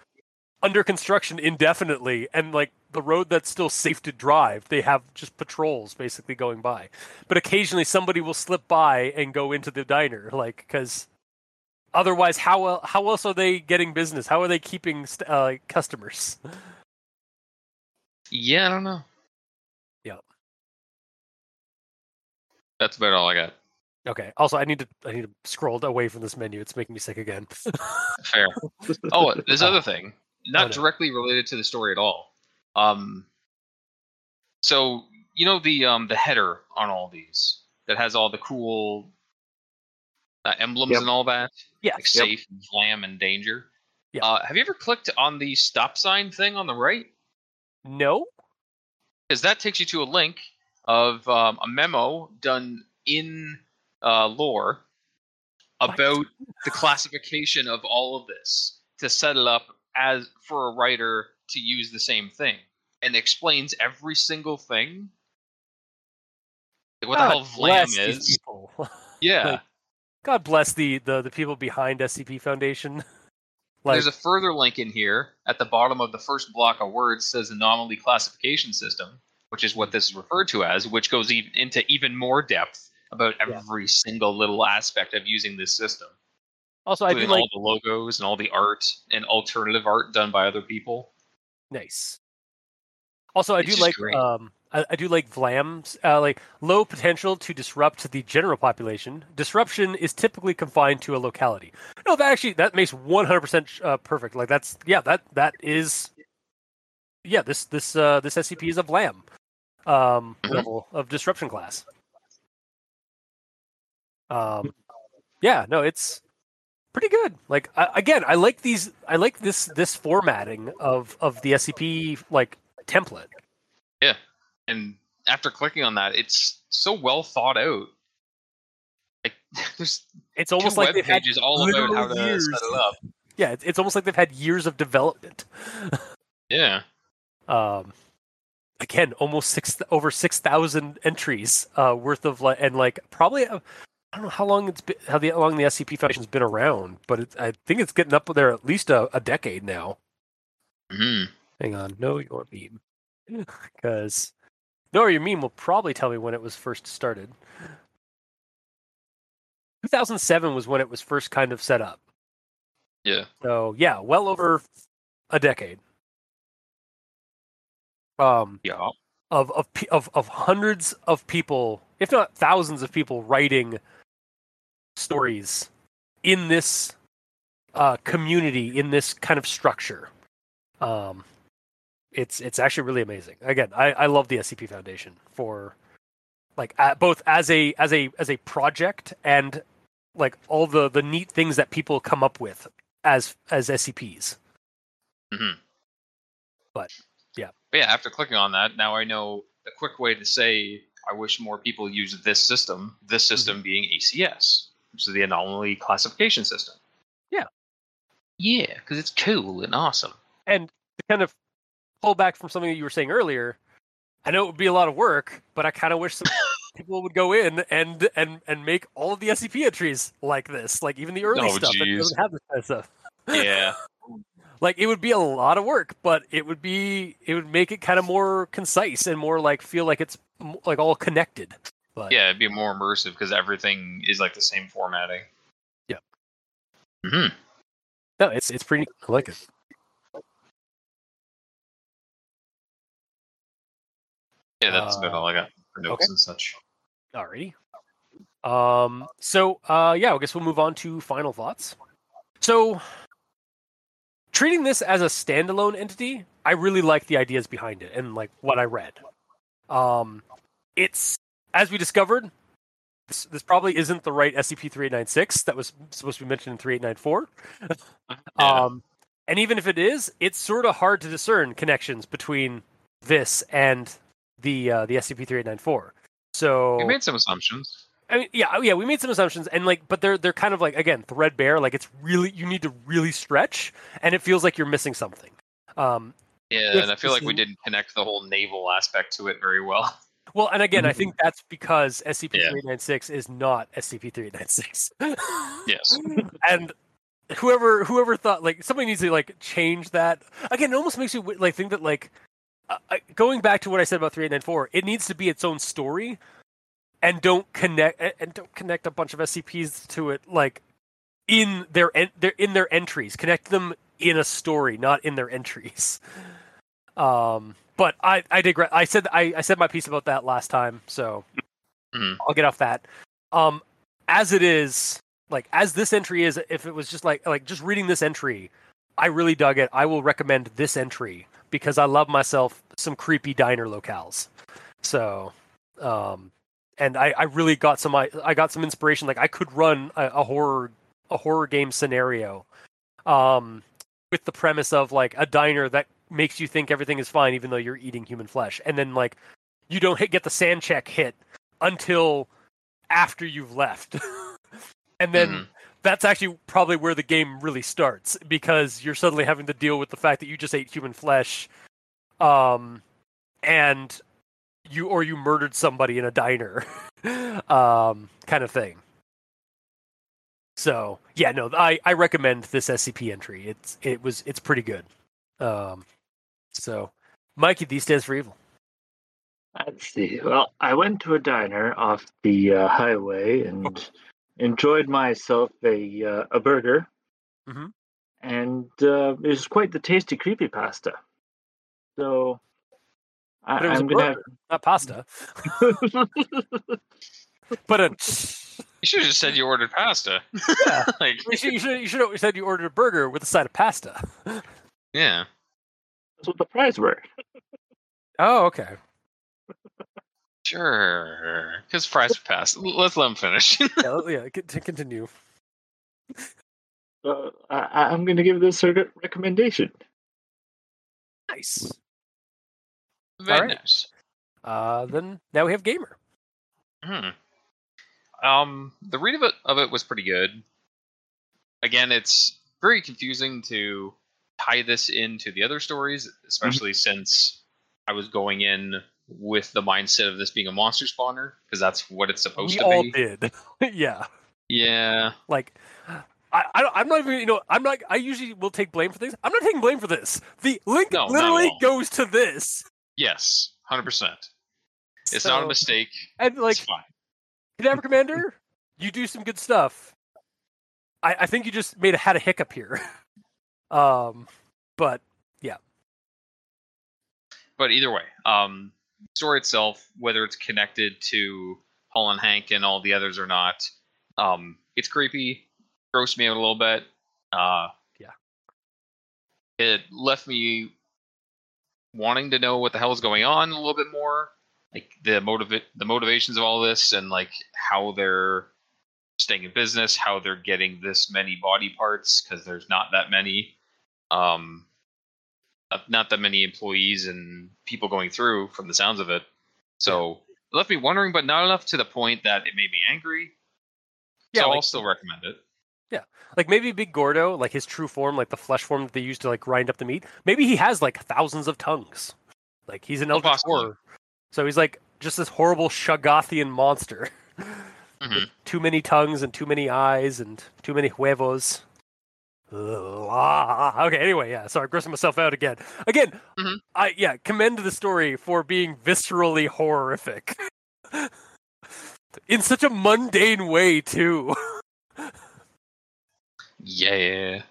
[SPEAKER 1] under construction indefinitely, and like the road that's still safe to drive, they have just patrols basically going by. But occasionally somebody will slip by and go into the diner, like because otherwise, how el- how else are they getting business? How are they keeping uh, customers?
[SPEAKER 3] Yeah, I don't know.
[SPEAKER 1] Yeah.
[SPEAKER 3] That's about all I got.
[SPEAKER 1] Okay. Also, I need to I need to scroll away from this menu. It's making me sick again.
[SPEAKER 3] Fair. Oh, this other thing, not
[SPEAKER 1] Oh, no.
[SPEAKER 3] directly related to the story at all. Um, so you know the um the header on all these that has all the cool uh, emblems
[SPEAKER 2] Yep.
[SPEAKER 3] and all that,
[SPEAKER 1] yeah.
[SPEAKER 3] like safe, Vlam, and danger.
[SPEAKER 1] Yeah.
[SPEAKER 3] Uh, have you ever clicked on the stop sign thing on the right?
[SPEAKER 1] No.
[SPEAKER 3] Because that takes you to a link of um, a memo done in uh, lore
[SPEAKER 1] What?
[SPEAKER 3] about the classification of all of this to set it up as for a writer to use the same thing and explains every single thing. Like what the hell Vlam is? Yeah.
[SPEAKER 1] Like, God bless the, the the people behind SCP Foundation. like,
[SPEAKER 3] There's a further link in here at the bottom of the first block of words says anomaly classification system, which is what this is referred to as, which goes even into even more depth about
[SPEAKER 1] Yeah.
[SPEAKER 3] every single little aspect of using this system,
[SPEAKER 1] also, I do
[SPEAKER 3] including
[SPEAKER 1] like
[SPEAKER 3] all the logos and all the art and alternative art done by other people.
[SPEAKER 1] nice. Also, I
[SPEAKER 3] It's
[SPEAKER 1] do like
[SPEAKER 3] great.
[SPEAKER 1] um I, I do like Vlam's uh, like low potential to disrupt the general population. Disruption is typically confined to a locality. No, that actually that makes one hundred percent uh, perfect. Like that's yeah that that is yeah this this uh this SCP is a Vlam um
[SPEAKER 3] Mhm.
[SPEAKER 1] level of disruption class. Um, yeah, no, it's pretty good. Like I, again, I like these. I like this this formatting of of the SCP like template. Yeah.
[SPEAKER 3] And after clicking on that, it's so well thought out. Like there's
[SPEAKER 1] It's almost like
[SPEAKER 3] web
[SPEAKER 1] they've had
[SPEAKER 3] pages all about how to
[SPEAKER 1] years.
[SPEAKER 3] set it up.
[SPEAKER 1] yeah, it's, it's almost like they've had years of development.
[SPEAKER 3] Yeah.
[SPEAKER 1] Um, again, almost six over six thousand entries uh, worth of like and like probably. Uh, I don't know how long it's been, how, the, how long the SCP Foundation's been around, but it, I think it's getting up there at least a, a decade now.
[SPEAKER 3] hmm
[SPEAKER 1] Hang on, know your meme, because know your meme will probably tell me when it was first started. 2007 was when it was first kind of set up.
[SPEAKER 3] Yeah.
[SPEAKER 1] So yeah, well over a decade. Um,
[SPEAKER 3] Yeah.
[SPEAKER 1] of of of of hundreds of people, if not thousands of people, writing stories in this uh, community, in this kind of structure. Um, it's it's actually really amazing. Again, I, I love the SCP Foundation for like uh, both as a as a as a project and like all the the neat things that people come up with as as SCPs.
[SPEAKER 3] hmm
[SPEAKER 1] But, yeah.
[SPEAKER 3] But yeah, after clicking on that, now I know the quick way to say I wish more people use this system. This
[SPEAKER 1] Mm-hmm.
[SPEAKER 3] system being ACS, which is the anomaly classification system.
[SPEAKER 1] Yeah.
[SPEAKER 3] Yeah, because it's cool and awesome.
[SPEAKER 1] And to kind of pull back from something that you were saying earlier, I know it would be a lot of work, but I kind of wish some people would go in and and and make all of the SCP entries like this, like even the early
[SPEAKER 3] Oh,
[SPEAKER 1] stuff that doesn't have this kind of stuff.
[SPEAKER 3] Yeah.
[SPEAKER 1] Like it would be a lot of work, but it would be it would make it kind of more concise and more like feel like it's like all connected. But
[SPEAKER 3] yeah, it'd be more immersive because everything is like the same formatting.
[SPEAKER 1] Yeah.
[SPEAKER 3] hmm
[SPEAKER 1] no, it's it's pretty. I like it.
[SPEAKER 3] Yeah, that's about
[SPEAKER 1] Uh,
[SPEAKER 3] all I got for notes
[SPEAKER 1] okay.
[SPEAKER 3] and such.
[SPEAKER 1] Alrighty. Um. So, uh, yeah, I guess we'll move on to final thoughts. So, treating this as a standalone entity, I really like the ideas behind it and like what I read. Um, it's as we discovered, this, this probably isn't the right SCP-3896 that was supposed to be mentioned in 3894.
[SPEAKER 3] Yeah.
[SPEAKER 1] Um, and even if it is, it's sort of hard to discern connections between this and the uh, the SCP-3894. So
[SPEAKER 3] We made some assumptions.
[SPEAKER 1] I mean, yeah, yeah, we made some assumptions, and like, but they're they're kind of like again threadbare. Like it's really you need to really stretch, and it feels like you're missing something. Um,
[SPEAKER 3] Yeah, and I feel like we didn't connect the whole naval aspect to it very well.
[SPEAKER 1] well, and again, I think that's because SCP three nine six is not SCP three nine six.
[SPEAKER 3] Yes.
[SPEAKER 1] and whoever whoever thought like somebody needs to like change that again. It almost makes you like think that like uh, going back to what I said about three and then four, it needs to be its own story, and don't connect and don't connect a bunch of SCPs to it like in their en- their in their entries. Connect them in a story, not in their entries. Um, but I I digress. I said I, I said my piece about that last time, so
[SPEAKER 3] Mhm.
[SPEAKER 1] I'll get off that. Um, as it is, like as this entry is, if it was just like like just reading this entry, I really dug it. I will recommend this entry because I love myself some creepy diner locales. So, um, and I, I really got some I, I got some inspiration. Like I could run a, a horror a horror game scenario, um, with the premise of like a diner that makes you think everything is fine even though you're eating human flesh, and then like you don't hit, get the SAN check hit until after you've left, and then
[SPEAKER 3] Mhm.
[SPEAKER 1] That's actually probably where the game really starts because you're suddenly having to deal with the fact that you just ate human flesh um and you or you murdered somebody in a diner um kind of thing. So yeah no i i recommend this scp entry. It's it was it's pretty good. Um so mikey d stands for evil.
[SPEAKER 2] Let's see. Well, I went to a diner off the uh, highway and enjoyed myself a uh, a burger,
[SPEAKER 1] Mhm.
[SPEAKER 2] and uh, it was quite the tasty creepy pasta. So I,
[SPEAKER 1] but it was
[SPEAKER 2] I'm
[SPEAKER 1] a
[SPEAKER 2] gonna.
[SPEAKER 1] burger, not pasta but a
[SPEAKER 3] You should have just said you ordered pasta.
[SPEAKER 1] Yeah.
[SPEAKER 3] like,
[SPEAKER 1] you should you should you should have said you ordered a burger with a side of pasta
[SPEAKER 3] yeah.
[SPEAKER 2] That's what the fries were.
[SPEAKER 1] oh okay
[SPEAKER 3] Sure. Because fries are pasta. L- Let's let him finish.
[SPEAKER 1] yeah, yeah to continue
[SPEAKER 2] Uh, I, I'm going to give this a re- recommendation.
[SPEAKER 1] nice
[SPEAKER 3] Very
[SPEAKER 1] Alright.
[SPEAKER 3] nice.
[SPEAKER 1] Uh, then now we have gamer.
[SPEAKER 3] Hmm. Um, the read of it of it was pretty good. Again, it's very confusing to tie this into the other stories, especially since I was going in with the mindset of this being a monster spawner because that's what it's supposed
[SPEAKER 1] we
[SPEAKER 3] to
[SPEAKER 1] all
[SPEAKER 3] be.
[SPEAKER 1] did. yeah,
[SPEAKER 3] Yeah.
[SPEAKER 1] like I, I, I'm not even you know I'm not I usually will take blame for things. I'm not taking blame for this. The link
[SPEAKER 3] No,
[SPEAKER 1] literally goes to this.
[SPEAKER 3] Yes. Hundred percent. It's
[SPEAKER 1] So-
[SPEAKER 3] not a mistake.
[SPEAKER 1] And like
[SPEAKER 3] it's fine.
[SPEAKER 1] Cadaver Commander, you do some good stuff. I, I think you just made a had a hiccup here. um, but yeah.
[SPEAKER 3] but either way, um, story itself, whether it's connected to Hull and Hank and all the others or not, um, it's creepy, grossed me out a little bit. Uh,
[SPEAKER 1] Yeah.
[SPEAKER 3] It left me wanting to know what the hell is going on a little bit more, like the motiva- the motivations of all this, and like how they're staying in business, how they're getting this many body parts because there's not that many. Um, not- not that many employees and people going through from the sounds of it. So it left me wondering, but not enough to the point that it made me angry.
[SPEAKER 1] Yeah,
[SPEAKER 3] so
[SPEAKER 1] like-
[SPEAKER 3] I'll still recommend it.
[SPEAKER 1] Yeah, like maybe Big Gordo, like his true form, like the flesh form that they use to like grind up the meat. Maybe he has like thousands of tongues. Like he's an
[SPEAKER 3] Oh,
[SPEAKER 1] eldritch horror. So he's like just this horrible Shoggothian monster.
[SPEAKER 3] Mhm.
[SPEAKER 1] too many tongues and too many eyes and too many huevos. Okay, anyway, yeah, sorry, grossing myself out again. Again,
[SPEAKER 3] Mhm.
[SPEAKER 1] I yeah, commend the story for being viscerally horrific. In such a mundane way too.
[SPEAKER 3] Yeah.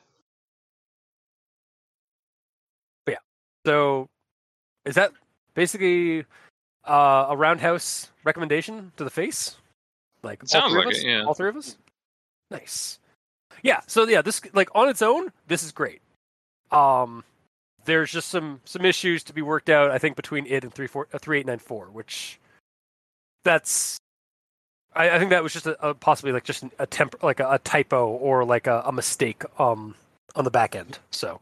[SPEAKER 1] But yeah so is that basically uh, a roundhouse recommendation to the face? Like all three of
[SPEAKER 3] like
[SPEAKER 1] us?
[SPEAKER 3] it, yeah.
[SPEAKER 1] All three of us? Nice. Yeah, so yeah, this like on its own, this is great. Um there's just some some issues to be worked out, I think, between it and three four uh, three eight nine four, which that's I, I think that was just a, a possibly like just a temp like a, a typo or like a, a mistake um on the back end. So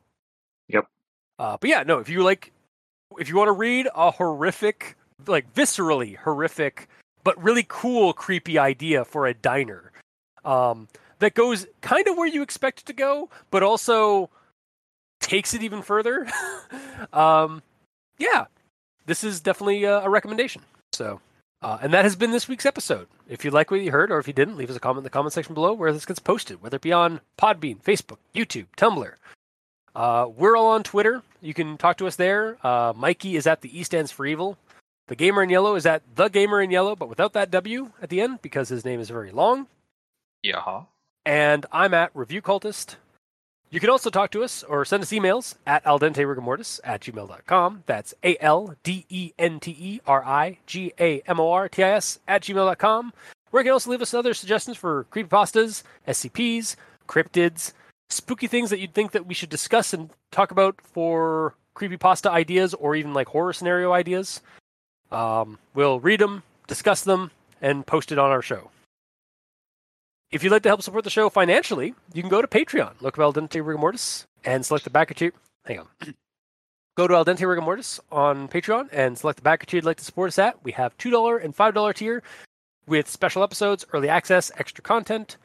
[SPEAKER 2] Yep.
[SPEAKER 1] uh, but yeah, no, if you like, if you want to read a horrific, like viscerally horrific but really cool, creepy idea for a diner um, that goes kind of where you expect it to go, but also takes it even further. um, yeah, this is definitely a, a recommendation. So, uh, and that has been this week's episode. If you like what you heard, or if you didn't, leave us a comment in the comment section below where this gets posted, whether it be on Podbean, Facebook, YouTube, Tumblr. Uh, we're all on Twitter. You can talk to us there. Uh, Mikey is at the E stands for evil. The Gamer in Yellow is at the Gamer in Yellow, but without that W at the end because his name is very long.
[SPEAKER 3] Yeah.
[SPEAKER 1] And I'm at Review Cultist. You can also talk to us or send us emails at aldenterigamortis at gmail.com. That's A L D E N T E R I G A M O R T I S at gmail.com. Where you can also leave us other suggestions for creepypastas, SCPs, cryptids, spooky things that you'd think that we should discuss and talk about for creepypasta ideas or even like horror scenario ideas. Um, we'll read them, discuss them, and post it on our show. If you'd like to help support the show financially, you can go to Patreon, look up Al Dente Rigor Mortis, and select the backer tier. Hang on. go to Al Dente Rigor on Patreon and select the backer tier you'd like to support us at. We have $2 and $5 tier with special episodes, early access, extra content.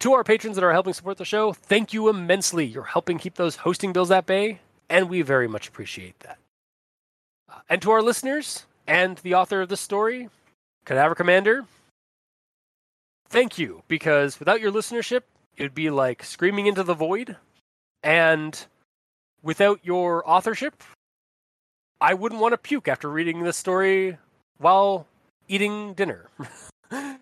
[SPEAKER 1] To our patrons that are helping support the show, thank you immensely. You're helping keep those hosting bills at bay, and we very much appreciate that. Uh, and to our listeners and the author of this story, Cadaver Commander, thank you, because without your listenership, it would be like screaming into the void. And without your authorship, I wouldn't want to puke after reading this story while eating dinner. uh,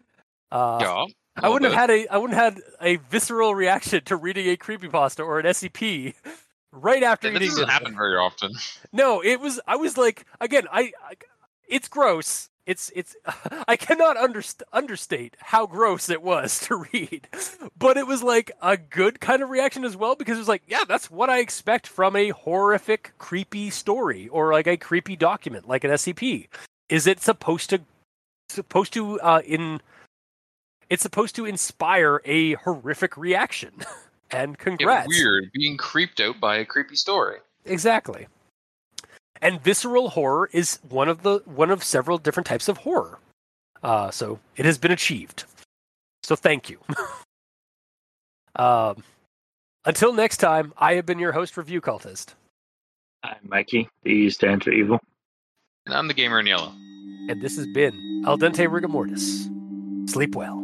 [SPEAKER 3] Yeah.
[SPEAKER 1] I wouldn't have had a I wouldn't have had a visceral reaction to reading a creepypasta or an SCP right after
[SPEAKER 3] That
[SPEAKER 1] eating
[SPEAKER 3] doesn't
[SPEAKER 1] dinner.
[SPEAKER 3] happen very often.
[SPEAKER 1] No, it was I was like again, I, I it's gross. It's it's I cannot underst- understate how gross it was to read. But it was like a good kind of reaction as well because it was like, yeah, that's what I expect from a horrific creepy story or like a creepy document like an SCP. Is it supposed to supposed to uh in it's supposed to inspire a horrific reaction. and
[SPEAKER 3] Get
[SPEAKER 1] congrats.
[SPEAKER 3] weird being creeped out by a creepy story.
[SPEAKER 1] Exactly. And visceral horror is one of the one of several different types of horror. Uh, so it has been achieved. So thank you. um, until next time, I have been your host, Review Cultist,
[SPEAKER 2] I'm Mikey. The stands for evil.
[SPEAKER 3] And I'm the gamer in yellow.
[SPEAKER 1] and this has been Al Dente Rigor Mortis. Sleep well.